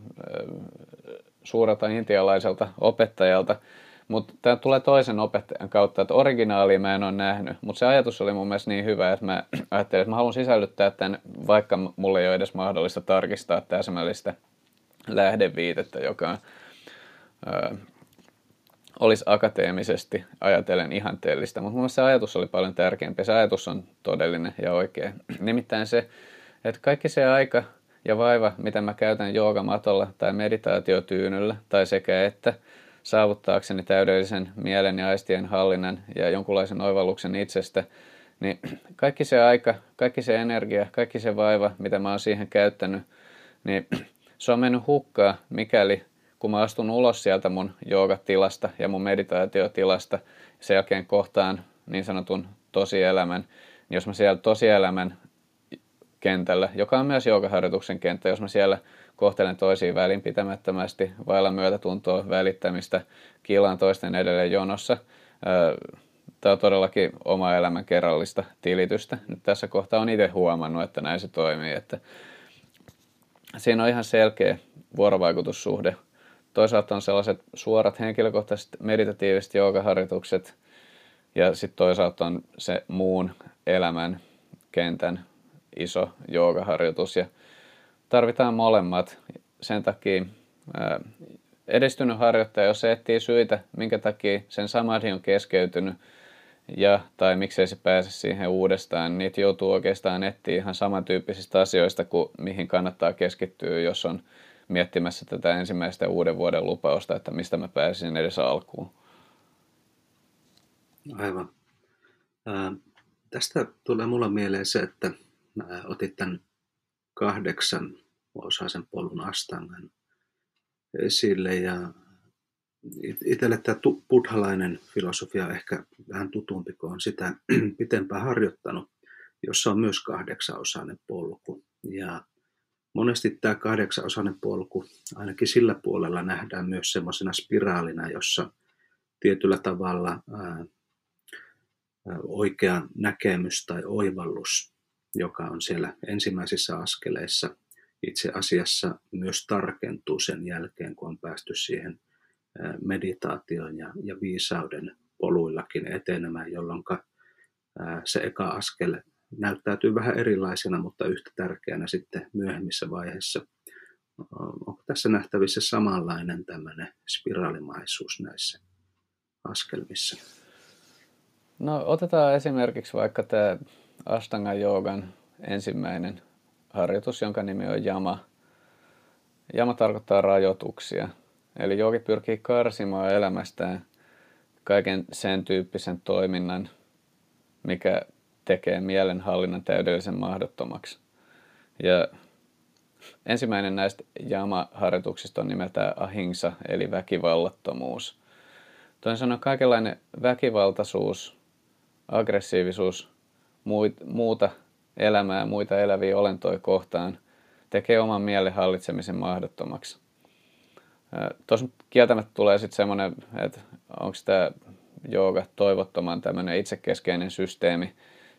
suurelta intialaiselta opettajalta, mutta tämä tulee toisen opettajan kautta, että originaalia mä en ole nähnyt, mutta se ajatus oli mun mielestä niin hyvä, että mä ajattelin, että mä haluan sisällyttää tämän, vaikka mulle ei ole edes mahdollista tarkistaa täsmällistä lähdeviitettä, joka on olisi akateemisesti ajatellen ihanteellista, mutta mun se ajatus oli paljon tärkeämpi. Se ajatus on todellinen ja oikea. Nimittäin se, että kaikki se aika ja vaiva, mitä mä käytän joogamatolla tai meditaatiotyynyllä tai sekä että saavuttaakseni täydellisen mielen ja aistien hallinnan ja jonkunlaisen oivalluksen itsestä, niin kaikki se aika, kaikki se energia, kaikki se vaiva, mitä mä oon siihen käyttänyt, niin se on mennyt hukkaa, mikäli kun mä astun ulos sieltä mun joogatilasta ja mun meditaatiotilasta, sen jälkeen kohtaan niin sanotun tosielämän, niin jos mä siellä tosielämän kentällä, joka on myös joogaharjoituksen kenttä, jos mä siellä kohtelen toisiin välinpitämättömästi, vailla myötätuntoa, välittämistä, kiilaan toisten edelleen jonossa. Tämä on todellakin oma elämän kerrallista tilitystä. Nyt tässä kohtaa on itse huomannut, että näin se toimii. Että siinä on ihan selkeä vuorovaikutussuhde. Toisaalta on sellaiset suorat henkilökohtaiset meditatiiviset joogaharjoitukset ja sitten toisaalta on se muun elämän kentän iso joogaharjoitus ja tarvitaan molemmat. Sen takia ää, edistynyt harjoittaja, jos se etsii syitä, minkä takia sen samadhi on keskeytynyt ja tai miksei se pääse siihen uudestaan, niin niitä joutuu oikeastaan etsiä ihan samantyyppisistä asioista kuin mihin kannattaa keskittyä, jos on miettimässä tätä ensimmäistä uuden vuoden lupausta, että mistä mä pääsin edes alkuun. Aivan. Ää, tästä tulee mulla mieleen se, että otit tämän kahdeksan osaisen polun astangan esille ja itselle tämä buddhalainen filosofia ehkä vähän tutumpi, kun on sitä pitempään harjoittanut, jossa on myös kahdeksanosainen polku. Ja monesti tämä kahdeksanosainen polku, ainakin sillä puolella nähdään myös semmoisena spiraalina, jossa tietyllä tavalla ää, oikea näkemys tai oivallus joka on siellä ensimmäisissä askeleissa, itse asiassa myös tarkentuu sen jälkeen, kun on päästy siihen meditaation ja, ja viisauden poluillakin etenemään, jolloin se eka askel näyttäytyy vähän erilaisena, mutta yhtä tärkeänä sitten myöhemmissä vaiheissa. Onko tässä nähtävissä samanlainen tämmöinen spiraalimaisuus näissä askelmissa? No otetaan esimerkiksi vaikka tämä Ashtanga Joogan ensimmäinen harjoitus, jonka nimi on Jama. Jama tarkoittaa rajoituksia. Eli joogi pyrkii karsimaan elämästään kaiken sen tyyppisen toiminnan, mikä tekee mielenhallinnan täydellisen mahdottomaksi. Ja ensimmäinen näistä jama-harjoituksista on nimeltään ahingsa, eli väkivallattomuus. Toisin sanoen kaikenlainen väkivaltaisuus, aggressiivisuus muuta elämää, muita eläviä olentoja kohtaan, tekee oman mielen hallitsemisen mahdottomaksi. Tuossa kieltämättä tulee sitten semmoinen, että onko tämä jooga toivottoman tämmöinen itsekeskeinen systeemi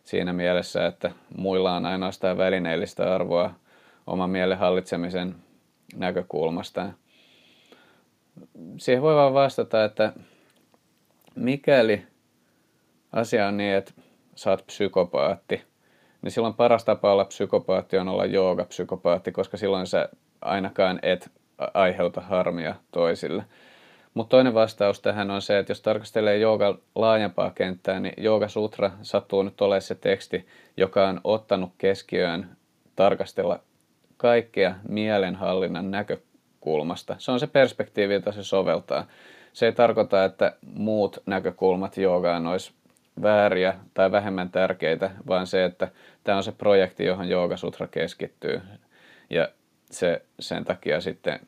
siinä mielessä, että muilla on ainoastaan välineellistä arvoa oman mielen hallitsemisen näkökulmasta. Siihen voi vaan vastata, että mikäli asia on niin, että sä oot psykopaatti, niin silloin paras tapa olla psykopaatti on olla jooga-psykopaatti, koska silloin sä ainakaan et aiheuta harmia toisille. Mutta toinen vastaus tähän on se, että jos tarkastelee jooga laajempaa kenttää, niin Jooga Sutra sattuu nyt olemaan se teksti, joka on ottanut keskiöön tarkastella kaikkea mielenhallinnan näkökulmasta. Se on se perspektiivi, jota se soveltaa. Se ei tarkoita, että muut näkökulmat joogaan olisi vääriä tai vähemmän tärkeitä, vaan se, että tämä on se projekti, johon Joogasutra keskittyy. Ja se sen takia sitten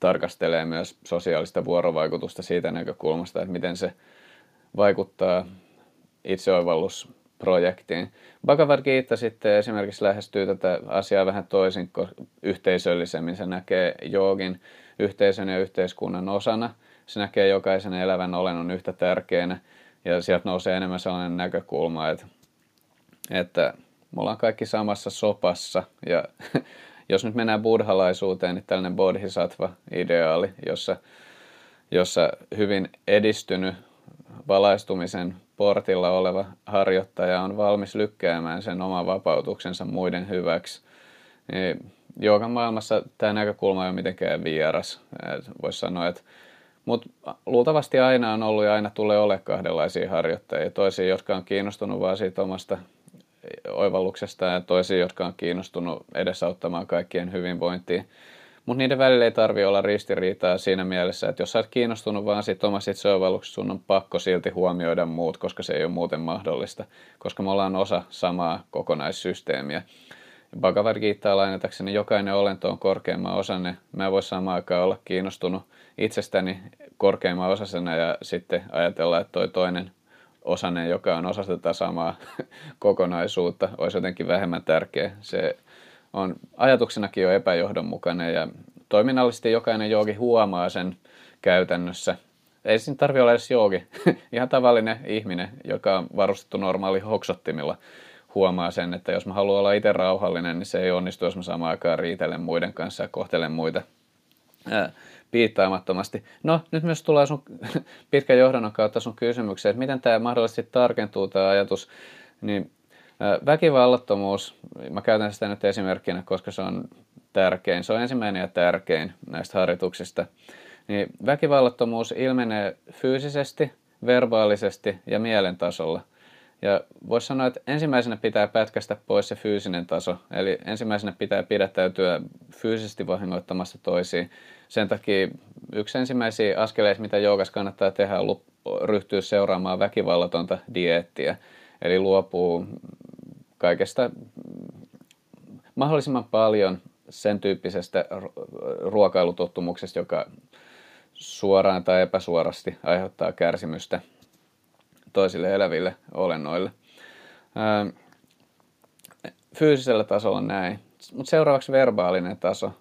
tarkastelee myös sosiaalista vuorovaikutusta siitä näkökulmasta, että miten se vaikuttaa itseoivallusprojektiin. Bhagavad Gita sitten esimerkiksi lähestyy tätä asiaa vähän toisin, yhteisöllisemmin. Se näkee joogin yhteisön ja yhteiskunnan osana. Se näkee jokaisen elävän olennon yhtä tärkeänä ja sieltä nousee enemmän sellainen näkökulma, että, että me ollaan kaikki samassa sopassa. Ja jos nyt mennään buddhalaisuuteen, niin tällainen bodhisattva-ideaali, jossa, jossa hyvin edistynyt valaistumisen portilla oleva harjoittaja on valmis lykkäämään sen oman vapautuksensa muiden hyväksi. Niin maailmassa tämä näkökulma ei ole mitenkään vieras. Voisi sanoa, että Mutta luultavasti aina on ollut ja aina tulee ole kahdenlaisia harjoittajia. Toisia, jotka on kiinnostunut vaan siitä omasta oivalluksesta ja toisia, jotka on kiinnostunut edesauttamaan kaikkien hyvinvointia. Mutta niiden välillä ei tarvi olla ristiriitaa siinä mielessä, että jos sä oot kiinnostunut vaan siitä omasta itseoivalluksesta, sun on pakko silti huomioida muut, koska se ei ole muuten mahdollista, koska me ollaan osa samaa kokonaissysteemiä. Bhagavad Gita lainatakseni jokainen olento on korkeimman osanne. Mä en voi samaan aikaan olla kiinnostunut itsestäni korkeimman osasena ja sitten ajatella, että toi toinen osanen, joka on osa tätä samaa kokonaisuutta, olisi jotenkin vähemmän tärkeä. Se on ajatuksenakin jo epäjohdonmukainen ja toiminnallisesti jokainen joogi huomaa sen käytännössä. Ei siinä tarvitse olla edes joogi. Ihan tavallinen ihminen, joka on varustettu normaali hoksottimilla, huomaa sen, että jos mä haluan olla itse rauhallinen, niin se ei onnistu, jos mä samaan aikaan riitelen muiden kanssa ja kohtelen muita piittaamattomasti. No, nyt myös tulee sun pitkän johdannon kautta sun kysymykseen, että miten tämä mahdollisesti tarkentuu tämä ajatus, niin Väkivallattomuus, mä käytän sitä nyt esimerkkinä, koska se on tärkein, se on ensimmäinen ja tärkein näistä harjoituksista. Niin väkivallattomuus ilmenee fyysisesti, verbaalisesti ja mielen tasolla. Ja voisi sanoa, että ensimmäisenä pitää pätkästä pois se fyysinen taso. Eli ensimmäisenä pitää pidättäytyä fyysisesti vahingoittamasta toisiin. Sen takia yksi ensimmäisiä askeleita, mitä joogas kannattaa tehdä, on ryhtyä seuraamaan väkivallatonta dieettiä. Eli luopuu kaikesta mahdollisimman paljon sen tyyppisestä ruokailutottumuksesta, joka suoraan tai epäsuorasti aiheuttaa kärsimystä toisille eläville olennoille. Fyysisellä tasolla näin, mutta seuraavaksi verbaalinen taso.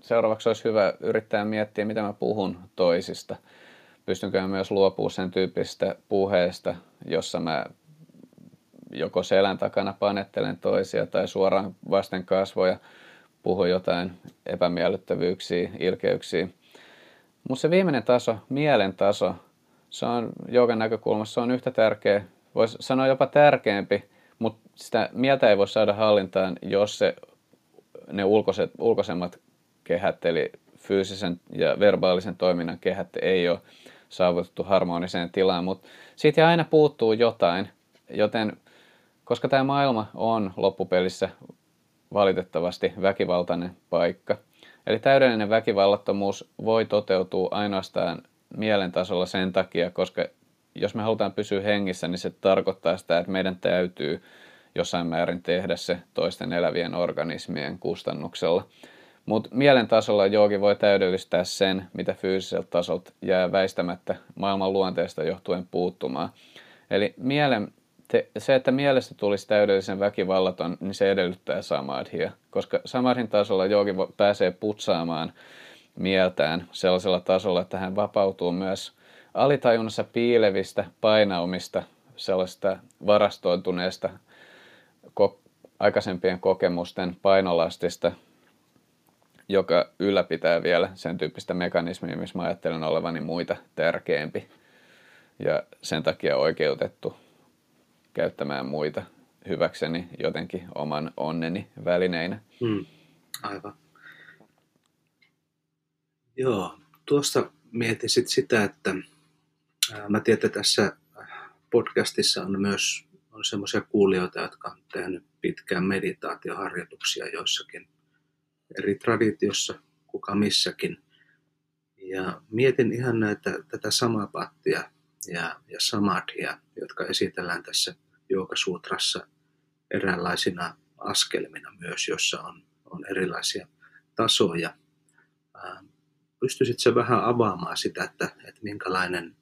Seuraavaksi olisi hyvä yrittää miettiä, mitä mä puhun toisista. Pystynkö myös luopumaan sen tyyppisestä puheesta, jossa mä joko selän takana panettelen toisia tai suoraan vasten kasvoja puhu jotain epämiellyttävyyksiä, ilkeyksiä. Mutta se viimeinen taso, mielen taso, se on joogan näkökulmassa se on yhtä tärkeä, voisi sanoa jopa tärkeämpi, mutta sitä mieltä ei voi saada hallintaan, jos se, ne ulkoiset, ulkoisemmat kehät, eli fyysisen ja verbaalisen toiminnan kehät ei ole saavutettu harmoniseen tilaan, mutta siitä aina puuttuu jotain, joten koska tämä maailma on loppupelissä valitettavasti väkivaltainen paikka. Eli täydellinen väkivallattomuus voi toteutua ainoastaan mielen tasolla sen takia, koska jos me halutaan pysyä hengissä, niin se tarkoittaa sitä, että meidän täytyy jossain määrin tehdä se toisten elävien organismien kustannuksella. Mutta mielen tasolla joogi voi täydellistää sen, mitä fyysiseltä tasolta jää väistämättä maailman luonteesta johtuen puuttumaan. Eli mielen te, se, että mielestä tulisi täydellisen väkivallaton, niin se edellyttää samadhia, koska samadhin tasolla joogi pääsee putsaamaan mieltään sellaisella tasolla, että hän vapautuu myös alitajunnassa piilevistä painaumista, sellaista varastoituneesta aikaisempien kokemusten painolastista, joka ylläpitää vielä sen tyyppistä mekanismia, missä mä ajattelen olevani muita tärkeämpi ja sen takia oikeutettu käyttämään muita hyväkseni jotenkin oman onneni välineinä. Hmm, aivan. Joo, tuosta mietin sit sitä, että ää, mä tiedän, että tässä podcastissa on myös on semmoisia kuulijoita, jotka on tehnyt pitkään meditaatioharjoituksia joissakin eri traditiossa, kuka missäkin. Ja mietin ihan näitä, tätä samapattia ja, ja samadhia, jotka esitellään tässä Joogasuutrassa eräänlaisina askelmina myös, jossa on, on erilaisia tasoja. Pystyisit se vähän avaamaan sitä, että, että minkälainen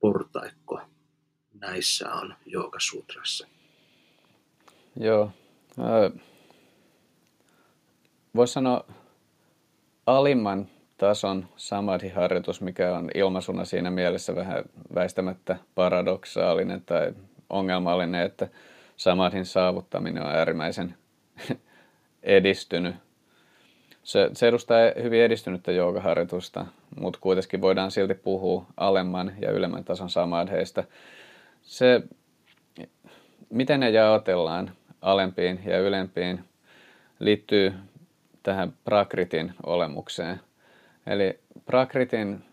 portaikko näissä on Joogasuutrassa? Joo. Voisi sanoa alimman tason samadhi-harjoitus, mikä on ilmaisuna siinä mielessä vähän väistämättä paradoksaalinen tai ongelmallinen, että samadhin saavuttaminen on äärimmäisen edistynyt. Se, se edustaa hyvin edistynyttä joogaharjoitusta, mutta kuitenkin voidaan silti puhua alemman ja ylemmän tason samadheista. Se, miten ne jaotellaan alempiin ja ylempiin, liittyy tähän prakritin olemukseen. Eli prakritin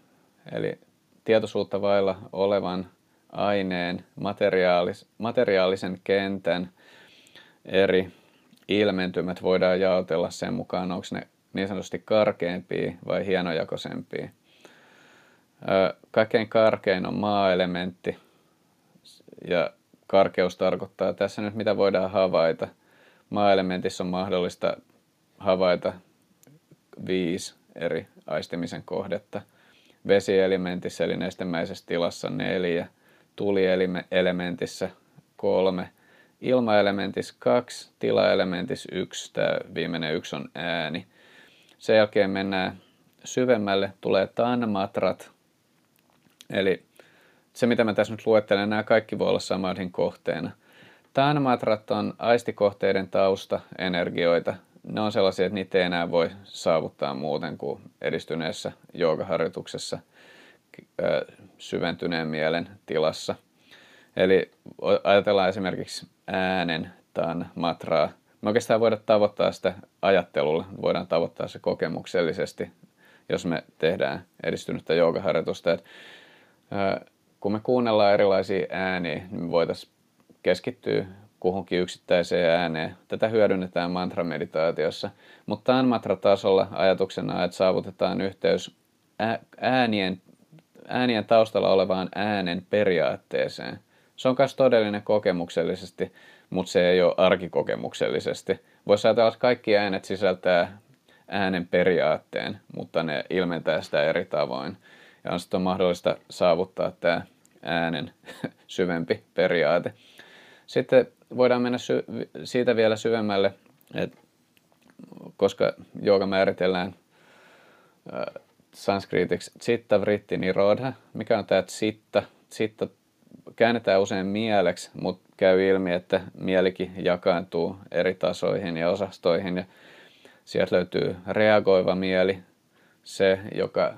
eli tietoisuutta vailla olevan aineen materiaalis, materiaalisen kentän eri ilmentymät voidaan jaotella sen mukaan, onko ne niin sanotusti karkeampia vai hienojakoisempia. Kaikkein karkein on maa-elementti ja karkeus tarkoittaa tässä nyt mitä voidaan havaita. Maa-elementissä on mahdollista havaita viisi eri aistimisen kohdetta. Vesielementissä eli nestemäisessä tilassa neljä, tulielementissä kolme, ilmaelementissä kaksi, tilaelementissä yksi, tämä viimeinen yksi on ääni. Sen jälkeen mennään syvemmälle, tulee tanmatrat, eli se mitä mä tässä nyt luettelen, nämä kaikki voi olla samadhin kohteena. Tanmatrat on aistikohteiden tausta, energioita. Ne on sellaisia, että niitä ei enää voi saavuttaa muuten kuin edistyneessä joogaharjoituksessa syventyneen mielen tilassa. Eli ajatellaan esimerkiksi äänen tämän matraa. Me oikeastaan voidaan tavoittaa sitä ajattelulla, voidaan tavoittaa se kokemuksellisesti, jos me tehdään edistynyttä joogaharjoitusta. Et, ää, kun me kuunnellaan erilaisia ääniä, niin me voitaisiin keskittyä kuhunkin yksittäiseen ääneen. Tätä hyödynnetään mantrameditaatiossa, mutta tämän mantratasolla ajatuksena, että saavutetaan yhteys äänien, äänien taustalla olevaan äänen periaatteeseen. Se on myös todellinen kokemuksellisesti, mutta se ei ole arkikokemuksellisesti. Voisi ajatella, että kaikki äänet sisältää äänen periaatteen, mutta ne ilmentää sitä eri tavoin. Ja on sitten mahdollista saavuttaa tämä äänen syvempi periaate. Sitten voidaan mennä sy- siitä vielä syvemmälle, että koska jooga määritellään äh, sanskritiksi chitta vritti nirodha, mikä on tämä chitta. Chitta käännetään usein mieleksi, mutta käy ilmi, että mielikin jakaantuu eri tasoihin ja osastoihin. Ja sieltä löytyy reagoiva mieli, se, joka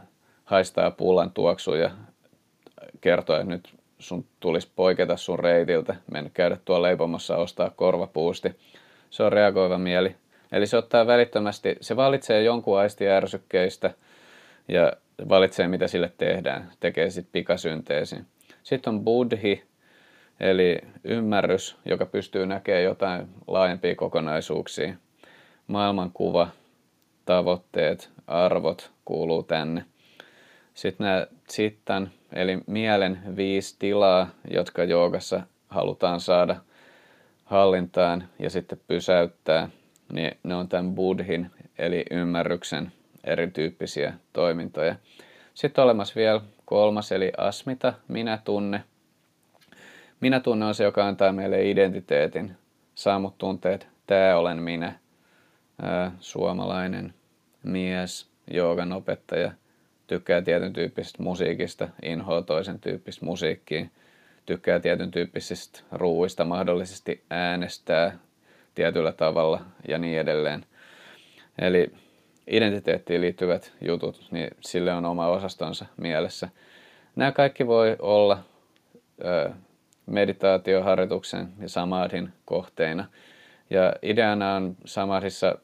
haistaa pullan tuoksuja, kertoo, että nyt sun tulisi poiketa sun reitiltä, mennä käydä tuolla leipomassa ostaa korvapuusti. Se on reagoiva mieli. Eli se ottaa välittömästi, se valitsee jonkun aistiärsykkeistä ja valitsee mitä sille tehdään, tekee sitten pikasynteesin. Sitten on buddhi, eli ymmärrys, joka pystyy näkemään jotain laajempia kokonaisuuksia. Maailmankuva, tavoitteet, arvot kuuluu tänne. Sitten nämä sittan, eli mielen viisi tilaa, jotka joogassa halutaan saada hallintaan ja sitten pysäyttää, niin ne on tämän buddhin, eli ymmärryksen erityyppisiä toimintoja. Sitten olemassa vielä kolmas, eli asmita, minä tunne. Minä tunne on se, joka antaa meille identiteetin, saamut tunteet, tämä olen minä, suomalainen mies, joogan opettaja, tykkää tietyn tyyppisestä musiikista, inhoa toisen tyyppistä musiikkia, tykkää tietyn tyyppisistä ruuista, mahdollisesti äänestää tietyllä tavalla ja niin edelleen. Eli identiteettiin liittyvät jutut, niin sille on oma osastonsa mielessä. Nämä kaikki voi olla ö, meditaatioharjoituksen ja samadhin kohteina. Ja ideana on samadhissa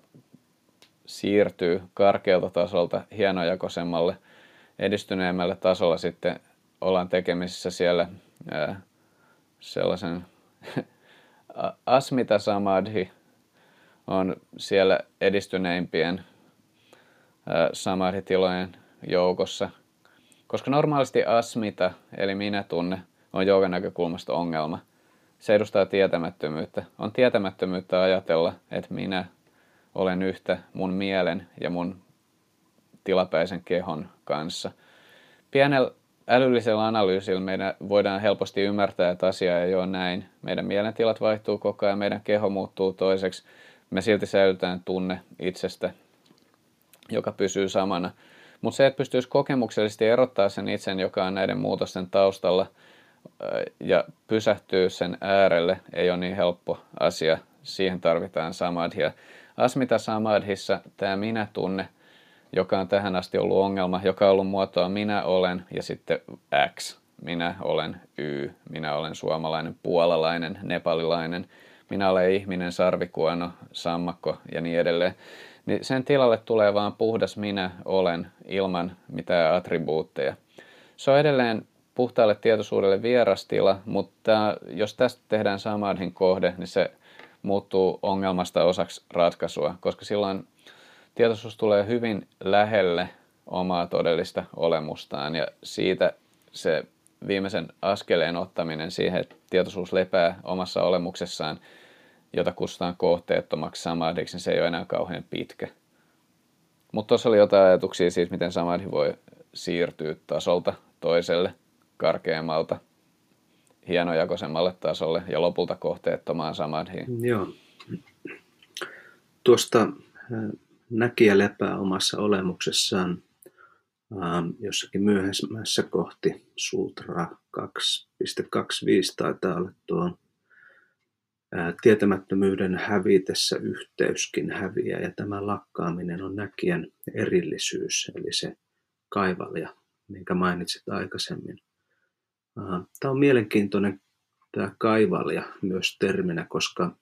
siirtyy karkealta tasolta hienojakoisemmalle, edistyneemmälle tasolla sitten ollaan tekemisissä siellä ää, sellaisen Asmita Samadhi on siellä edistyneimpien samadhitilojen joukossa. Koska normaalisti asmita, eli minä tunne, on joogan näkökulmasta ongelma. Se edustaa tietämättömyyttä. On tietämättömyyttä ajatella, että minä olen yhtä mun mielen ja mun tilapäisen kehon kanssa. Pienellä älyllisellä analyysillä meidän voidaan helposti ymmärtää, että asia ei ole näin. Meidän mielentilat vaihtuu koko ajan, meidän keho muuttuu toiseksi. Me silti säilytään tunne itsestä, joka pysyy samana. Mutta se, että pystyisi kokemuksellisesti erottaa sen itsen, joka on näiden muutosten taustalla, ja pysähtyy sen äärelle, ei ole niin helppo asia. Siihen tarvitaan samadhia. Asmita samadhissa tämä minä-tunne, joka on tähän asti ollut ongelma, joka on ollut muotoa minä olen ja sitten X. Minä olen Y, minä olen suomalainen, puolalainen, nepalilainen, minä olen ihminen, sarvikuono, sammakko ja niin edelleen niin sen tilalle tulee vaan puhdas minä olen ilman mitään attribuutteja. Se on edelleen puhtaalle tietoisuudelle vierastila, mutta jos tästä tehdään samadhin kohde, niin se muuttuu ongelmasta osaksi ratkaisua, koska silloin tietoisuus tulee hyvin lähelle omaa todellista olemustaan ja siitä se viimeisen askeleen ottaminen siihen, että tietoisuus lepää omassa olemuksessaan, jota kutsutaan kohteettomaksi samadiksi, niin se ei ole enää kauhean pitkä. Mutta tuossa oli jotain ajatuksia siitä, miten samadhi voi siirtyä tasolta toiselle karkeammalta hienojakoisemmalle tasolle ja lopulta kohteettomaan samadhiin. Joo. Tuosta äh, näkijä lepää omassa olemuksessaan ähm, jossakin myöhemmässä kohti Sutra 2.25 taitaa olla tuo äh, tietämättömyyden hävitessä yhteyskin häviää ja tämä lakkaaminen on näkijän erillisyys, eli se kaivalja, minkä mainitsit aikaisemmin. Tämä on mielenkiintoinen tämä kaivalja myös terminä, koska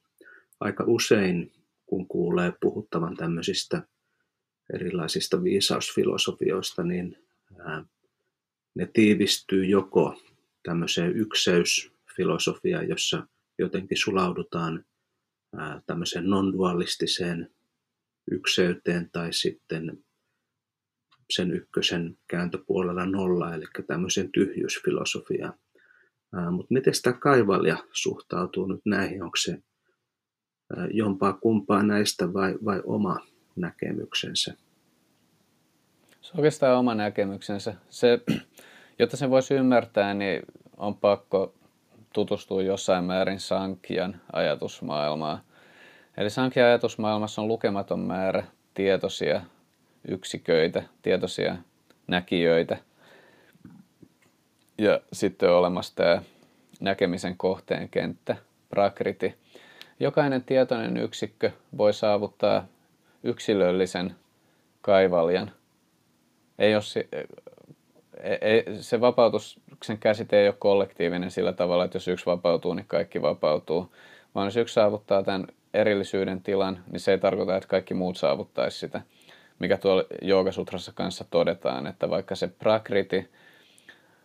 aika usein kun kuulee puhuttavan tämmöisistä erilaisista viisausfilosofioista, niin ne tiivistyy joko tämmöiseen ykseysfilosofiaan, jossa jotenkin sulaudutaan tämmöiseen non-dualistiseen ykseyteen tai sitten sen ykkösen kääntöpuolella nolla, eli tämmöisen tyhjyysfilosofiaan. Mutta miten tämä kaivalja suhtautuu nyt näihin? Onko se jompaa kumpaa näistä vai, vai oma näkemyksensä? Se on oikeastaan oma näkemyksensä. Se, jotta sen voisi ymmärtää, niin on pakko tutustua jossain määrin Sankian ajatusmaailmaan. Eli Sankian ajatusmaailmassa on lukematon määrä tietoisia yksiköitä, tietoisia näkijöitä. Ja sitten on olemassa tämä näkemisen kohteen kenttä, prakriti. Jokainen tietoinen yksikkö voi saavuttaa yksilöllisen kaivaljan. Ei ole se, ei, se vapautuksen käsite ei ole kollektiivinen sillä tavalla, että jos yksi vapautuu, niin kaikki vapautuu. Vaan jos yksi saavuttaa tämän erillisyyden tilan, niin se ei tarkoita, että kaikki muut saavuttaisi sitä mikä tuolla Joogasutrassa kanssa todetaan, että vaikka se prakriti,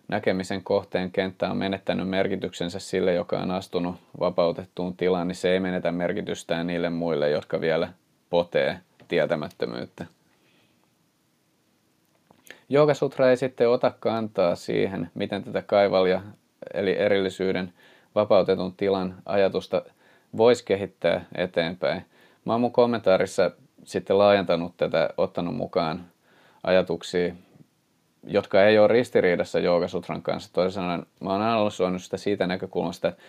näkemisen kohteen kenttä on menettänyt merkityksensä sille, joka on astunut vapautettuun tilaan, niin se ei menetä merkitystään niille muille, jotka vielä potee tietämättömyyttä. Joogasutra ei sitten ota kantaa siihen, miten tätä kaivalja, eli erillisyyden vapautetun tilan ajatusta voisi kehittää eteenpäin. Mä oon mun kommentaarissa sitten laajentanut tätä, ottanut mukaan ajatuksia, jotka ei ole ristiriidassa Joogasutran kanssa. Toisin sanoen, mä oon analysoinut sitä siitä näkökulmasta, että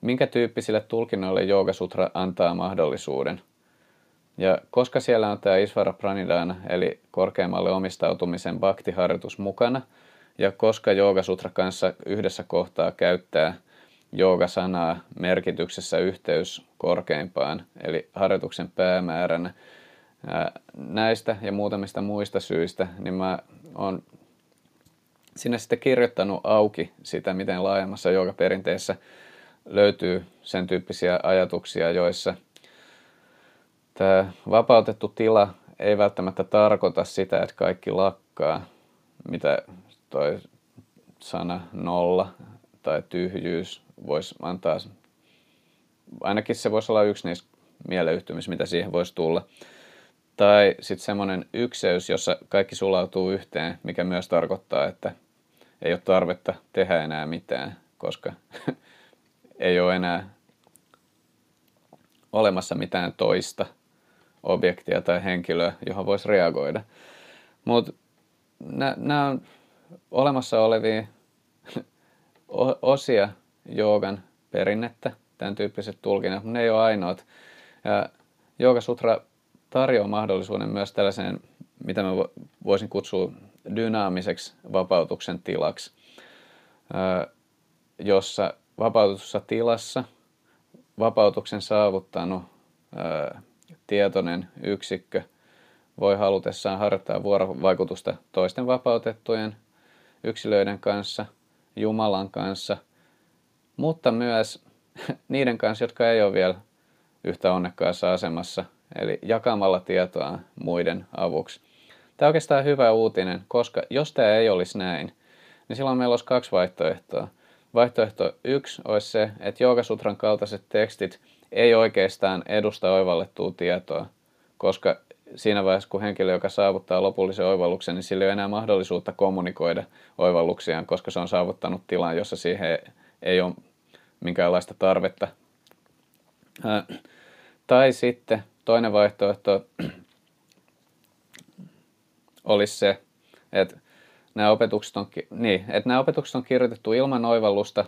minkä tyyppisille tulkinnoille Joogasutra antaa mahdollisuuden. Ja koska siellä on tämä Isvara Pranidana, eli korkeammalle omistautumisen bhakti-harjoitus mukana, ja koska Joogasutra kanssa yhdessä kohtaa käyttää jooga-sanaa merkityksessä yhteys korkeimpaan, eli harjoituksen päämääränä, näistä ja muutamista muista syistä, niin mä oon sinne sitten kirjoittanut auki sitä, miten laajemmassa joogaperinteessä löytyy sen tyyppisiä ajatuksia, joissa tämä vapautettu tila ei välttämättä tarkoita sitä, että kaikki lakkaa, mitä toi sana nolla tai tyhjyys voisi antaa. Ainakin se voisi olla yksi niistä mieleyhtymistä, mitä siihen voisi tulla. Tai sitten semmoinen ykseys, jossa kaikki sulautuu yhteen, mikä myös tarkoittaa, että ei ole tarvetta tehdä enää mitään, koska ei ole enää olemassa mitään toista objektia tai henkilöä, johon voisi reagoida. Mutta nämä on olemassa olevia osia joogan perinnettä, tämän tyyppiset tulkinnat, mutta ne ei ole ainoat. Ja Sutra tarjoaa mahdollisuuden myös tällaiseen, mitä mä voisin kutsua dynaamiseksi vapautuksen tilaksi, jossa vapautussa tilassa vapautuksen saavuttanut tietoinen yksikkö voi halutessaan harjoittaa vuorovaikutusta toisten vapautettujen yksilöiden kanssa, Jumalan kanssa, mutta myös niiden kanssa, jotka ei ole vielä yhtä onnekkaassa asemassa – eli jakamalla tietoa muiden avuksi. Tämä on oikeastaan hyvä uutinen, koska jos tämä ei olisi näin, niin silloin meillä olisi kaksi vaihtoehtoa. Vaihtoehto yksi olisi se, että Joogasutran kaltaiset tekstit ei oikeastaan edusta oivallettua tietoa, koska siinä vaiheessa, kun henkilö, joka saavuttaa lopullisen oivalluksen, niin sillä ei ole enää mahdollisuutta kommunikoida oivalluksiaan, koska se on saavuttanut tilan, jossa siihen ei ole minkäänlaista tarvetta. Tai sitten toinen vaihtoehto olisi se, että nämä opetukset on, niin, että nämä opetukset on kirjoitettu ilman oivallusta,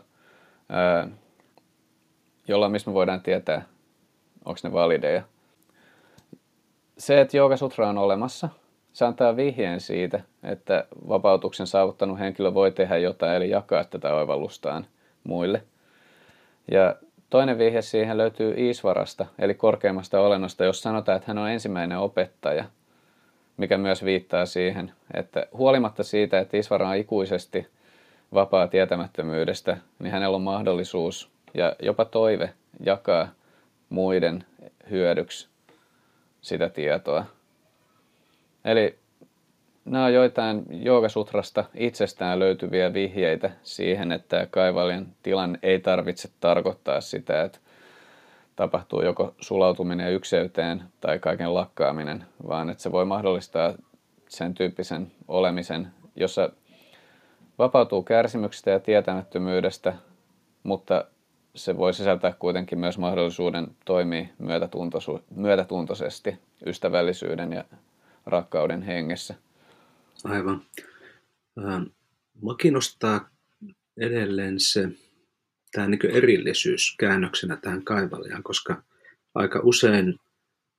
jolla missä me voidaan tietää, onko ne valideja. Se, että Jooga Sutra on olemassa, se antaa vihjeen siitä, että vapautuksen saavuttanut henkilö voi tehdä jotain, eli jakaa tätä oivallustaan muille. Ja toinen vihje siihen löytyy Isvarasta, eli korkeimmasta olennosta, jos sanotaan, että hän on ensimmäinen opettaja, mikä myös viittaa siihen, että huolimatta siitä, että Isvara on ikuisesti vapaa tietämättömyydestä, niin hänellä on mahdollisuus ja jopa toive jakaa muiden hyödyksi sitä tietoa. Eli nämä on joitain Joogasutrasta itsestään löytyviä vihjeitä siihen, että kaivalien tilan ei tarvitse tarkoittaa sitä, että tapahtuu joko sulautuminen ykseyteen tai kaiken lakkaaminen, vaan että se voi mahdollistaa sen tyyppisen olemisen, jossa vapautuu kärsimyksestä ja tietämättömyydestä, mutta se voi sisältää kuitenkin myös mahdollisuuden toimia myötätuntoisesti ystävällisyyden ja rakkauden hengessä. Aivan. Ähm, Mua kiinnostaa edelleen se tämä niin erillisyys käännöksenä tähän kaivaliaan, koska aika usein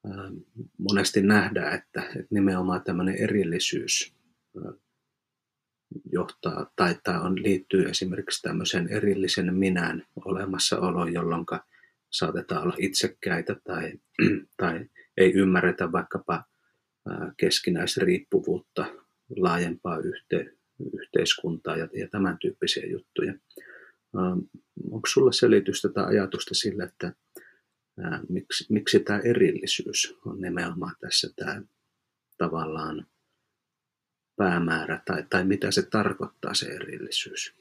ähm, monesti nähdään, että, nimenomaan tämmöinen erillisyys äh, johtaa tai, tai on, liittyy esimerkiksi tämmöisen erillisen minän olemassaoloon, jolloin saatetaan olla itsekkäitä tai, tai ei ymmärretä vaikkapa äh, keskinäisriippuvuutta, laajempaa yhte, yhteiskuntaa ja, ja tämän tyyppisiä juttuja. Ähm, onko sulla selitystä tai ajatusta sille, että ää, miksi, miksi tämä erillisyys on nimenomaan tässä tämä tavallaan päämäärä tai, tai mitä se tarkoittaa se erillisyys?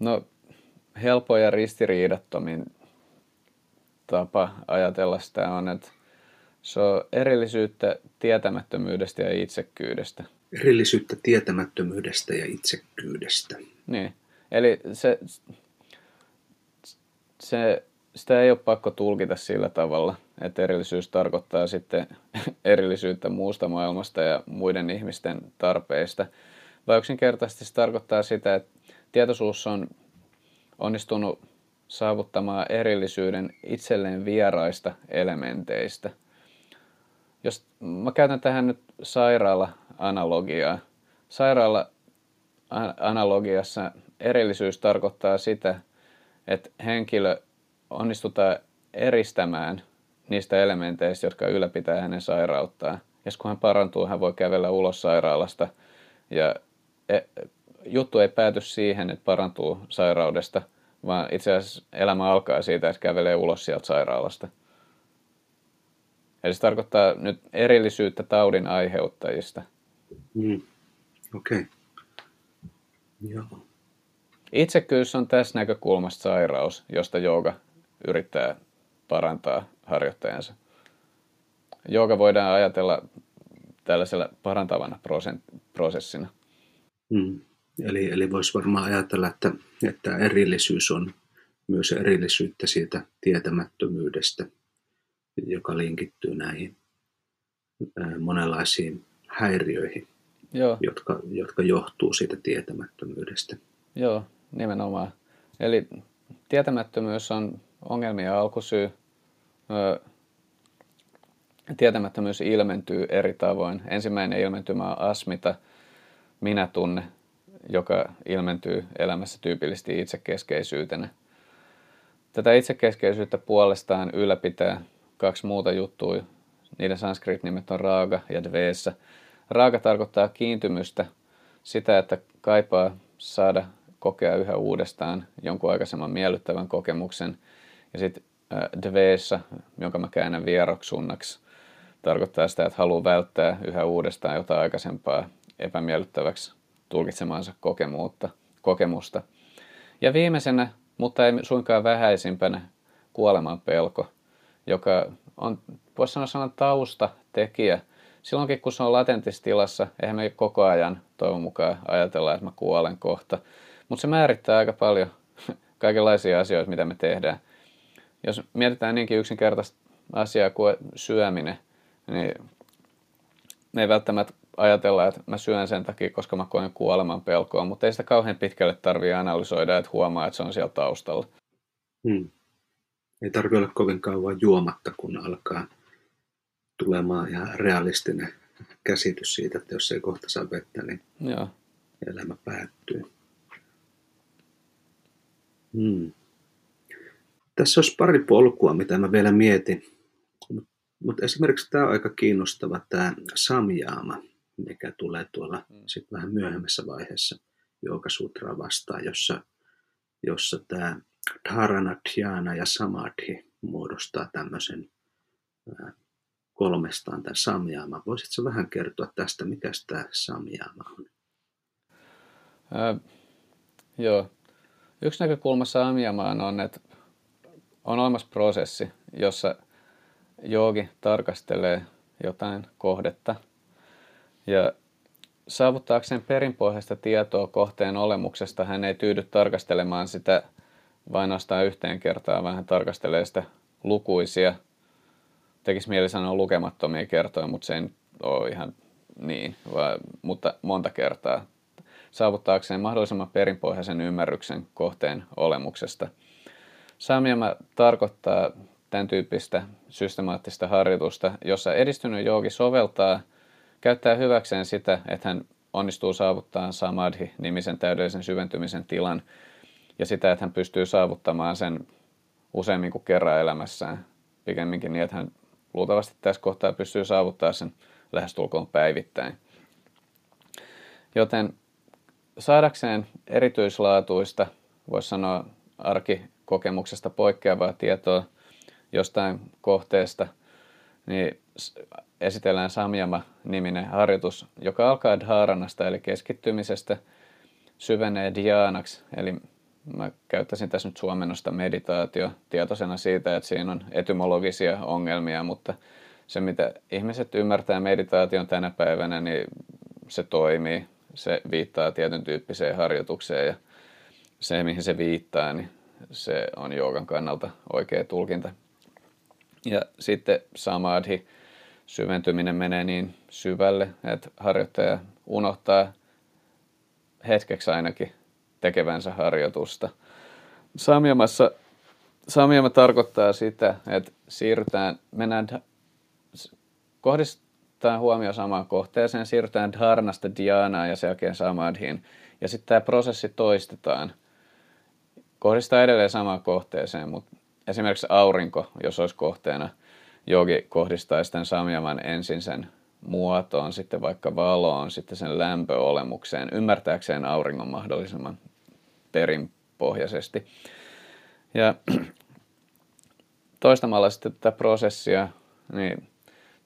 No helpo ja ristiriidattomin tapa ajatella sitä on, että se on erillisyyttä tietämättömyydestä ja itsekkyydestä. Erillisyyttä tietämättömyydestä ja itsekkyydestä. Niin, eli se, se, sitä ei ole pakko tulkita sillä tavalla, että erillisyys tarkoittaa sitten erillisyyttä muusta maailmasta ja muiden ihmisten tarpeista, vai yksinkertaisesti se tarkoittaa sitä, että tietoisuus on onnistunut saavuttamaan erillisyyden itselleen vieraista elementeistä – jos mä käytän tähän nyt sairaala-analogiaa. Sairaala-analogiassa erillisyys tarkoittaa sitä, että henkilö onnistutaan eristämään niistä elementeistä, jotka ylläpitää hänen sairauttaan. Ja kun hän parantuu, hän voi kävellä ulos sairaalasta. Ja e, juttu ei pääty siihen, että parantuu sairaudesta, vaan itse asiassa elämä alkaa siitä, että kävelee ulos sieltä sairaalasta – Eli se tarkoittaa nyt erillisyyttä taudin aiheuttajista. Mm. Okei. Okay. Joo. Itsekyys on tässä näkökulmasta sairaus, josta jooga yrittää parantaa harjoittajansa. Jooga voidaan ajatella tällaisella parantavana prosessina. Mm. Eli, eli voisi varmaan ajatella, että, että erillisyys on myös erillisyyttä siitä tietämättömyydestä – joka linkittyy näihin monenlaisiin häiriöihin, Joo. Jotka, jotka johtuu siitä tietämättömyydestä. Joo, nimenomaan. Eli tietämättömyys on ongelmien alkusyy. Tietämättömyys ilmentyy eri tavoin. Ensimmäinen ilmentymä on asmita, minä tunne, joka ilmentyy elämässä tyypillisesti itsekeskeisyytenä. Tätä itsekeskeisyyttä puolestaan ylläpitää kaksi muuta juttua. Niiden sanskrit-nimet on raaga ja dveessa. Raaga tarkoittaa kiintymystä, sitä, että kaipaa saada kokea yhä uudestaan jonkun aikaisemman miellyttävän kokemuksen. Ja sitten dveessa, jonka mä käännän vieroksunnaksi, tarkoittaa sitä, että haluaa välttää yhä uudestaan jotain aikaisempaa epämiellyttäväksi tulkitsemaansa kokemuutta, kokemusta. Ja viimeisenä, mutta ei suinkaan vähäisimpänä, kuoleman pelko, joka on, voisi sanoa, sanoa taustatekijä. Silloinkin, kun se on latentissa tilassa, eihän me koko ajan toivon mukaan ajatella, että mä kuolen kohta. Mutta se määrittää aika paljon kaikenlaisia asioita, mitä me tehdään. Jos mietitään niinkin yksinkertaista asiaa kuin syöminen, niin me ei välttämättä ajatella, että mä syön sen takia, koska mä koen kuoleman pelkoa, mutta ei sitä kauhean pitkälle tarvitse analysoida, että huomaa, että se on siellä taustalla. Hmm. Ei tarvitse olla kovin kauan juomatta, kun alkaa tulemaan ihan realistinen käsitys siitä, että jos ei kohta saa vettä, niin Joo. elämä päättyy. Hmm. Tässä olisi pari polkua, mitä mä vielä mietin. Mutta esimerkiksi tämä on aika kiinnostava tämä samjaama, mikä tulee tuolla hmm. sit vähän myöhemmässä vaiheessa Sutra vastaan, jossa, jossa tämä dharana, dhyana ja samadhi muodostaa tämmöisen kolmestaan tämän samjaama. Voisitko vähän kertoa tästä, mikä tämä samjaama on? Äh, joo. Yksi näkökulma samjamaan on, että on olemassa prosessi, jossa joogi tarkastelee jotain kohdetta ja saavuttaakseen perinpohjaista tietoa kohteen olemuksesta hän ei tyydy tarkastelemaan sitä vain ainoastaan yhteen kertaan, vaan hän tarkastelee sitä lukuisia, tekisi mieli sanoa lukemattomia kertoja, mutta se ei ole ihan niin, vaan, mutta monta kertaa saavuttaakseen mahdollisimman perinpohjaisen ymmärryksen kohteen olemuksesta. Samyama tarkoittaa tämän tyyppistä systemaattista harjoitusta, jossa edistynyt joogi soveltaa, käyttää hyväkseen sitä, että hän onnistuu saavuttaa samadhi-nimisen täydellisen syventymisen tilan ja sitä, että hän pystyy saavuttamaan sen useammin kuin kerran elämässään. Pikemminkin niin, että hän luultavasti tässä kohtaa pystyy saavuttamaan sen lähestulkoon päivittäin. Joten saadakseen erityislaatuista, voisi sanoa arkikokemuksesta poikkeavaa tietoa jostain kohteesta, niin esitellään Samyama-niminen harjoitus, joka alkaa dharanasta eli keskittymisestä, syvenee dianaksi, eli mä käyttäisin tässä nyt suomennosta meditaatio tietoisena siitä, että siinä on etymologisia ongelmia, mutta se mitä ihmiset ymmärtää meditaation tänä päivänä, niin se toimii. Se viittaa tietyn tyyppiseen harjoitukseen ja se, mihin se viittaa, niin se on joogan kannalta oikea tulkinta. Ja sitten samadhi, syventyminen menee niin syvälle, että harjoittaja unohtaa hetkeksi ainakin tekevänsä harjoitusta. Samyamassa, samyama tarkoittaa sitä, että siirrytään, mennään, kohdistetaan huomio samaan kohteeseen, siirrytään dharnasta dhyanaan ja sen jälkeen samadhiin. Ja sitten tämä prosessi toistetaan. Kohdistaa edelleen samaan kohteeseen, mutta esimerkiksi aurinko, jos olisi kohteena, jogi kohdistaa sitten samyaman ensin sen muotoon, sitten vaikka valoon, sitten sen lämpöolemukseen, ymmärtääkseen auringon mahdollisimman perinpohjaisesti. Ja toistamalla sitten tätä prosessia, niin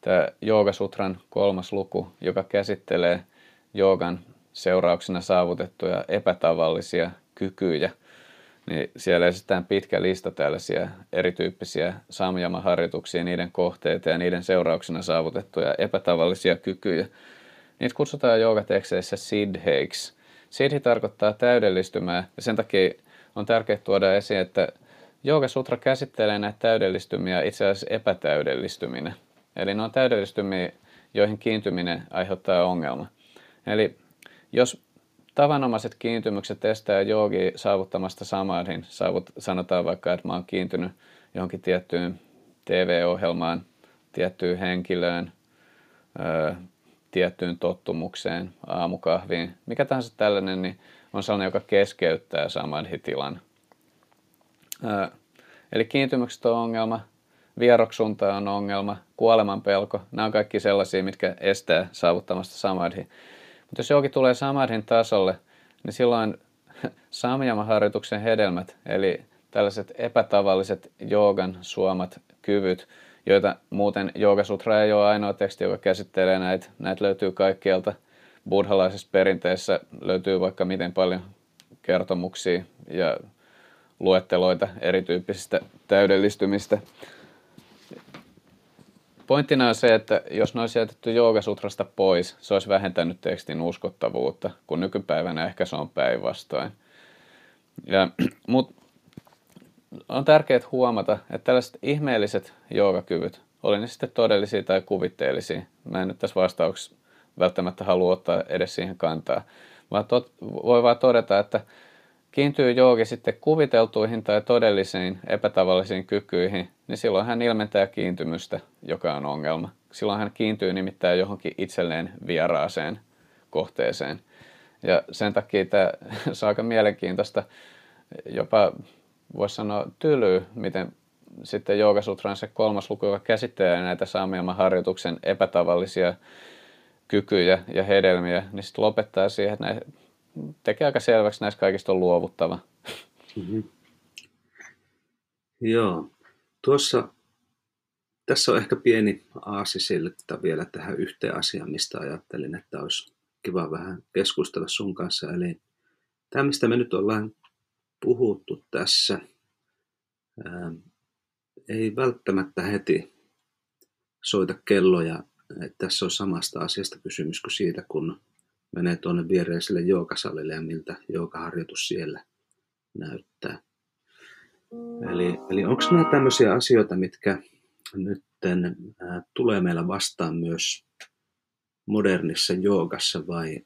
tämä Joogasutran kolmas luku, joka käsittelee joogan seurauksena saavutettuja epätavallisia kykyjä, niin siellä esitetään pitkä lista tällaisia erityyppisiä samjama-harjoituksia, niiden kohteita ja niiden seurauksena saavutettuja epätavallisia kykyjä. Niitä kutsutaan joogatekseissä siddheiksi, Siddhi tarkoittaa täydellistymää ja sen takia on tärkeää tuoda esiin, että Jooga Sutra käsittelee näitä täydellistymiä itse asiassa epätäydellistyminen. Eli ne on täydellistymiä, joihin kiintyminen aiheuttaa ongelma. Eli jos tavanomaiset kiintymykset estää joogi saavuttamasta samadhin, saavut, sanotaan vaikka, että mä oon kiintynyt johonkin tiettyyn TV-ohjelmaan, tiettyyn henkilöön, tiettyyn tottumukseen, aamukahviin, mikä tahansa tällainen, niin on sellainen, joka keskeyttää samadhi-tilan. Eli kiintymykset on ongelma, vieroksunta on ongelma, kuoleman pelko, nämä on kaikki sellaisia, mitkä estää saavuttamasta samadhi. Mutta jos jokin tulee samadhin tasolle, niin silloin samyama-harjoituksen hedelmät, eli tällaiset epätavalliset joogan suomat kyvyt, joita muuten Joogasutra ei ole ainoa teksti, joka käsittelee näitä. Näitä löytyy kaikkialta buddhalaisessa perinteessä löytyy vaikka miten paljon kertomuksia ja luetteloita erityyppisistä täydellistymistä. Pointtina on se, että jos ne olisi jätetty Joogasutrasta pois, se olisi vähentänyt tekstin uskottavuutta, kun nykypäivänä ehkä se on päinvastoin. Ja, mut on tärkeää huomata, että tällaiset ihmeelliset joogakyvyt, oli ne sitten todellisia tai kuvitteellisia, mä en nyt tässä vastauksessa välttämättä halua ottaa edes siihen kantaa, vaan tot, voi vaan todeta, että kiintyy joogi sitten kuviteltuihin tai todellisiin epätavallisiin kykyihin, niin silloin hän ilmentää kiintymystä, joka on ongelma. Silloin hän kiintyy nimittäin johonkin itselleen vieraaseen kohteeseen. Ja sen takia tämä on aika mielenkiintoista, jopa voisi sanoa tylyä, miten sitten Joogasutran se kolmas luku, joka käsittelee näitä Saamioman harjoituksen epätavallisia kykyjä ja hedelmiä, niin sitten lopettaa siihen, että ne tekee aika selväksi näistä kaikista on luovuttava. Mm-hmm. Joo. Tuossa, tässä on ehkä pieni aasisilta vielä tähän yhteen asiaan, mistä ajattelin, että olisi kiva vähän keskustella sun kanssa. Eli tämä, mistä me nyt ollaan puhuttu tässä, ää, ei välttämättä heti soita kelloja. Että tässä on samasta asiasta kysymys kuin siitä, kun menee tuonne viereiselle joogasalille ja miltä joogaharjoitus siellä näyttää. Eli, eli onko nämä tämmöisiä asioita, mitkä nyt tulee meillä vastaan myös modernissa joogassa vai,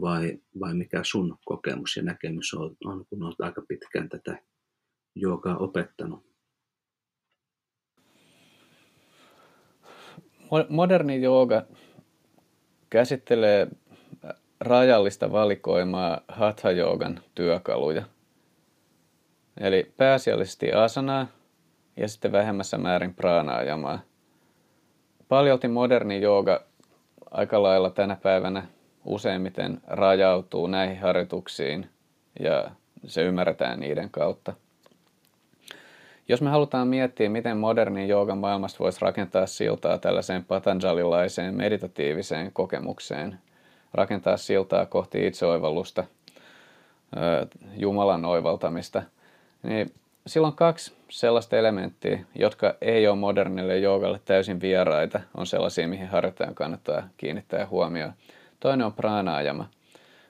vai, vai mikä sun kokemus ja näkemys on, on kun olet aika pitkään tätä joogaa opettanut? Moderni jooga käsittelee rajallista valikoimaa hatha joogan työkaluja. Eli pääasiallisesti asanaa ja sitten vähemmässä määrin praanaajamaa. Paljolti moderni jooga aika lailla tänä päivänä useimmiten rajautuu näihin harjoituksiin ja se ymmärretään niiden kautta. Jos me halutaan miettiä, miten moderni joogan maailmasta voisi rakentaa siltaa tällaiseen patanjalilaiseen meditatiiviseen kokemukseen, rakentaa siltaa kohti itseoivallusta, Jumalan oivaltamista, niin silloin kaksi sellaista elementtiä, jotka ei ole modernille joogalle täysin vieraita, on sellaisia, mihin harjoittajan kannattaa kiinnittää huomioon. Toinen on praanaajama,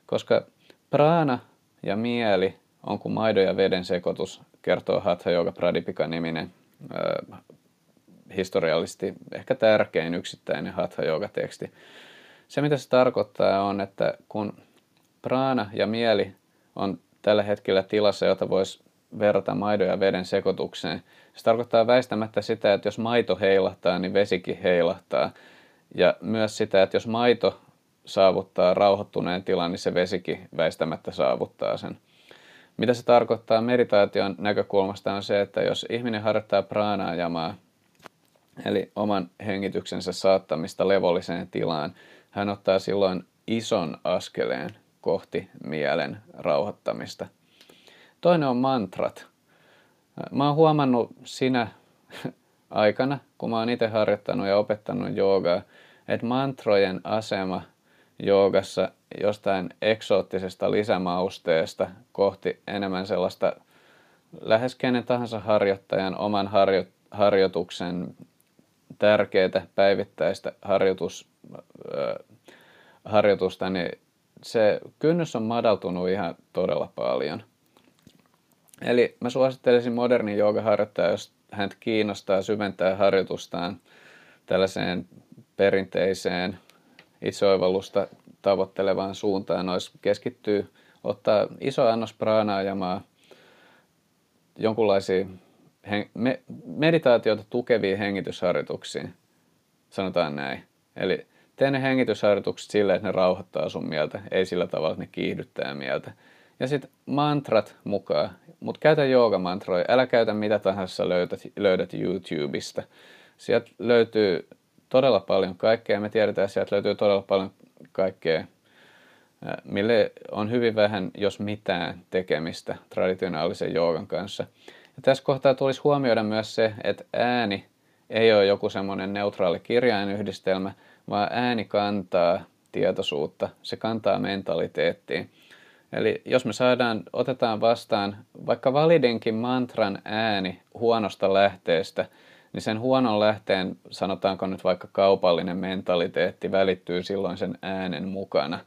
koska praana ja mieli on kuin maidon ja veden sekoitus, kertoo Hatha Yoga Pradipika niminen äh, historiallisesti ehkä tärkein yksittäinen Hatha Yoga teksti. Se mitä se tarkoittaa on, että kun praana ja mieli on tällä hetkellä tilassa, jota voisi verrata maidon ja veden sekoitukseen. Se tarkoittaa väistämättä sitä, että jos maito heilahtaa, niin vesikin heilahtaa. Ja myös sitä, että jos maito saavuttaa rauhoittuneen tilan, niin se vesikin väistämättä saavuttaa sen. Mitä se tarkoittaa meditaation näkökulmasta on se, että jos ihminen harjoittaa praanajamaa, eli oman hengityksensä saattamista levolliseen tilaan, hän ottaa silloin ison askeleen kohti mielen rauhoittamista. Toinen on mantrat. Mä oon huomannut sinä aikana, kun mä oon itse harjoittanut ja opettanut joogaa, että mantrojen asema joogassa jostain eksoottisesta lisämausteesta kohti enemmän sellaista lähes kenen tahansa harjoittajan oman harjo- harjoituksen tärkeää päivittäistä harjoitus, äh, harjoitusta, niin se kynnys on madaltunut ihan todella paljon. Eli mä suosittelisin modernin joogaharjoittaja, jos hän kiinnostaa syventää harjoitustaan tällaiseen perinteiseen itseoivallusta tavoittelevaan suuntaan, olisi keskittyy ottaa iso annos praanaajamaa, jonkunlaisia me, meditaatiota tukeviin hengitysharjoituksiin, sanotaan näin. Eli tee ne hengitysharjoitukset silleen, että ne rauhoittaa sun mieltä, ei sillä tavalla, että ne kiihdyttää mieltä. Ja sitten mantrat mukaan, mutta käytä joogamantroja, älä käytä mitä tahansa löydät, löydät YouTubesta. Sieltä löytyy todella paljon kaikkea, me tiedetään, että sieltä löytyy todella paljon kaikkea, mille on hyvin vähän, jos mitään tekemistä traditionaalisen joogan kanssa. Ja tässä kohtaa tulisi huomioida myös se, että ääni ei ole joku semmoinen neutraali kirjainyhdistelmä, vaan ääni kantaa tietoisuutta, se kantaa mentaliteettiin. Eli jos me saadaan, otetaan vastaan vaikka validinkin mantran ääni huonosta lähteestä, niin sen huonon lähteen, sanotaanko nyt vaikka kaupallinen mentaliteetti, välittyy silloin sen äänen mukana.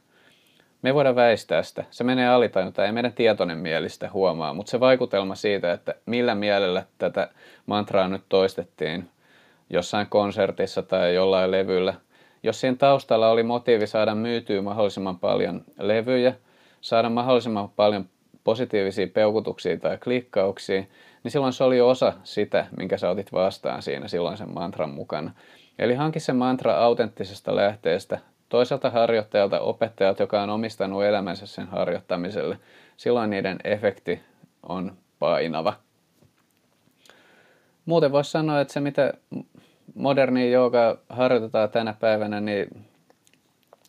Me ei voida väistää sitä. Se menee alitajuntaan, ei meidän tietoinen mielistä huomaa, mutta se vaikutelma siitä, että millä mielellä tätä mantraa nyt toistettiin jossain konsertissa tai jollain levyllä, jos siinä taustalla oli motiivi saada myytyä mahdollisimman paljon levyjä, saada mahdollisimman paljon positiivisia peukutuksia tai klikkauksia, niin silloin se oli osa sitä, minkä sä otit vastaan siinä silloin sen mantran mukana. Eli hanki se mantra autenttisesta lähteestä, toiselta harjoittajalta, opettajalta, joka on omistanut elämänsä sen harjoittamiselle. Silloin niiden efekti on painava. Muuten voisi sanoa, että se mitä moderni joka harjoitetaan tänä päivänä, niin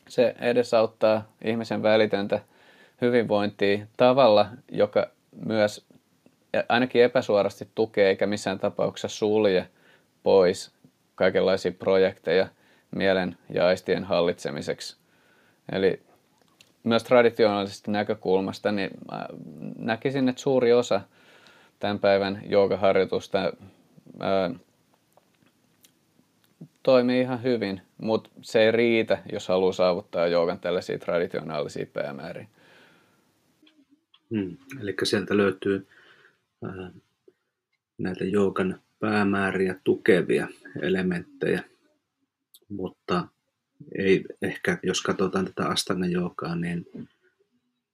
se edesauttaa ihmisen välitöntä hyvinvointia tavalla, joka myös ainakin epäsuorasti tukee eikä missään tapauksessa sulje pois kaikenlaisia projekteja mielen ja aistien hallitsemiseksi. Eli myös traditionaalisesta näkökulmasta niin näkisin, että suuri osa tämän päivän joogaharjoitusta toimii ihan hyvin, mutta se ei riitä, jos haluaa saavuttaa joogan tällaisia traditionaalisia päämääriä. Hmm. Eli sieltä löytyy ää, näitä joogan päämääriä tukevia elementtejä, mutta ei ehkä, jos katsotaan tätä astana joogaa, niin,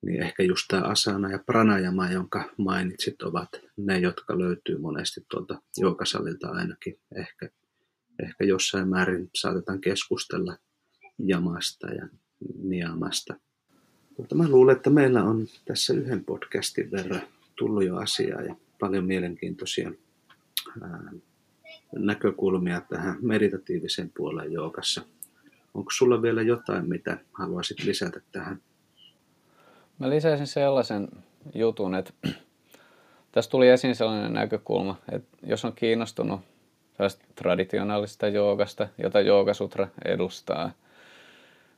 niin ehkä just tämä asana ja pranajama, jonka mainitsit, ovat ne, jotka löytyy monesti tuolta joogasalilta ainakin. Ehkä, ehkä jossain määrin saatetaan keskustella jamasta ja niamasta – mutta mä luulen, että meillä on tässä yhden podcastin verran tullut jo asiaa ja paljon mielenkiintoisia näkökulmia tähän meditatiiviseen puoleen joukassa. Onko sulla vielä jotain, mitä haluaisit lisätä tähän? Mä lisäisin sellaisen jutun, että tässä tuli esiin sellainen näkökulma, että jos on kiinnostunut tästä traditionaalista joogasta, jota joogasutra edustaa,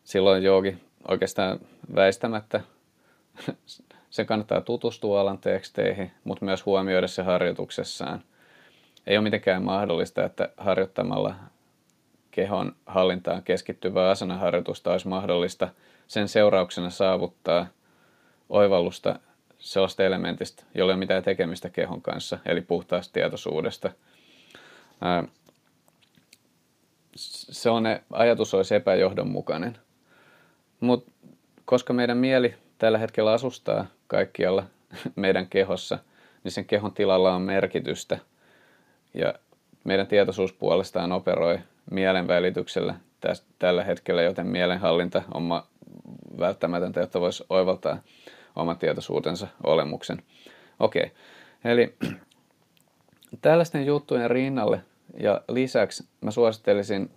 silloin joogi oikeastaan väistämättä se kannattaa tutustua alan teksteihin, mutta myös huomioida se harjoituksessaan. Ei ole mitenkään mahdollista, että harjoittamalla kehon hallintaan keskittyvää asanaharjoitusta olisi mahdollista sen seurauksena saavuttaa oivallusta sellaista elementistä, jolla ei ole mitään tekemistä kehon kanssa, eli puhtaasta tietoisuudesta. Se on, ajatus olisi epäjohdonmukainen. Mutta koska meidän mieli tällä hetkellä asustaa kaikkialla meidän kehossa, niin sen kehon tilalla on merkitystä. Ja meidän tietoisuus puolestaan operoi mielen välityksellä tällä hetkellä, joten mielenhallinta on välttämätöntä, jotta voisi oivaltaa oman tietoisuutensa olemuksen. Okei, okay. eli tällaisten juttujen rinnalle ja lisäksi mä suosittelisin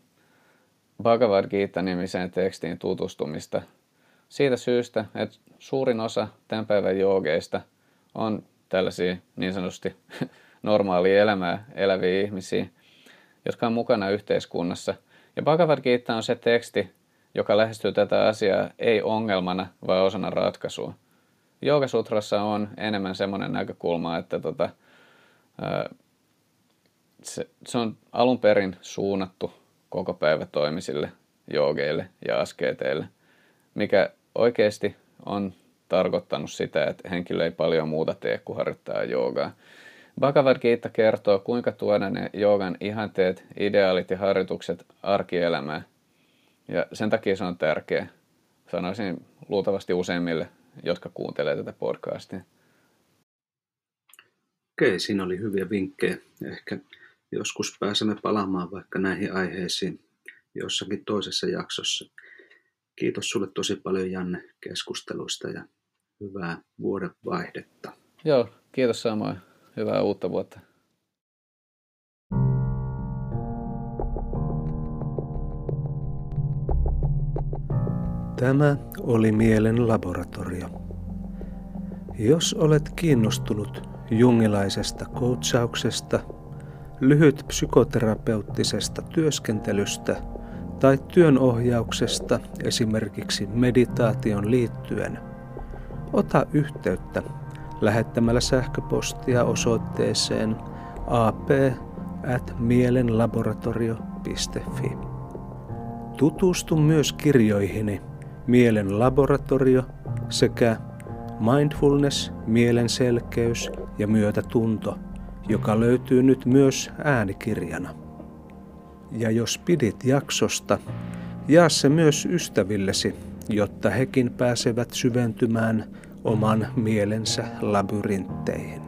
Bhagavad Gita-nimiseen tekstiin tutustumista siitä syystä, että suurin osa tämän päivän joogeista on tällaisia niin sanotusti normaalia elämää eläviä ihmisiä, jotka on mukana yhteiskunnassa. Ja Bhagavad Gita on se teksti, joka lähestyy tätä asiaa ei ongelmana, vaan osana ratkaisua. Joogasutrassa on enemmän semmoinen näkökulma, että tota, se, se on alun perin suunnattu koko päivä toimisille joogeille ja askeeteille, mikä oikeasti on tarkoittanut sitä, että henkilö ei paljon muuta tee kuin harjoittaa joogaa. Bhagavad Gita kertoo, kuinka tuoda ne joogan ihanteet, ideaalit ja harjoitukset arkielämään. Ja sen takia se on tärkeä. Sanoisin luultavasti useimmille, jotka kuuntelee tätä podcastia. Okei, siinä oli hyviä vinkkejä. Ehkä joskus pääsemme palaamaan vaikka näihin aiheisiin jossakin toisessa jaksossa. Kiitos sulle tosi paljon Janne keskusteluista ja hyvää vuoden vaihdetta. Joo, kiitos samoin. Hyvää uutta vuotta. Tämä oli Mielen laboratorio. Jos olet kiinnostunut jungilaisesta coachauksesta – lyhyt psykoterapeuttisesta työskentelystä tai työnohjauksesta esimerkiksi meditaation liittyen, ota yhteyttä lähettämällä sähköpostia osoitteeseen ap.mielenlaboratorio.fi. Tutustu myös kirjoihini Mielen laboratorio sekä Mindfulness, mielenselkeys ja myötätunto, joka löytyy nyt myös äänikirjana. Ja jos pidit jaksosta, jaa se myös ystävillesi, jotta hekin pääsevät syventymään oman mielensä labyrintteihin.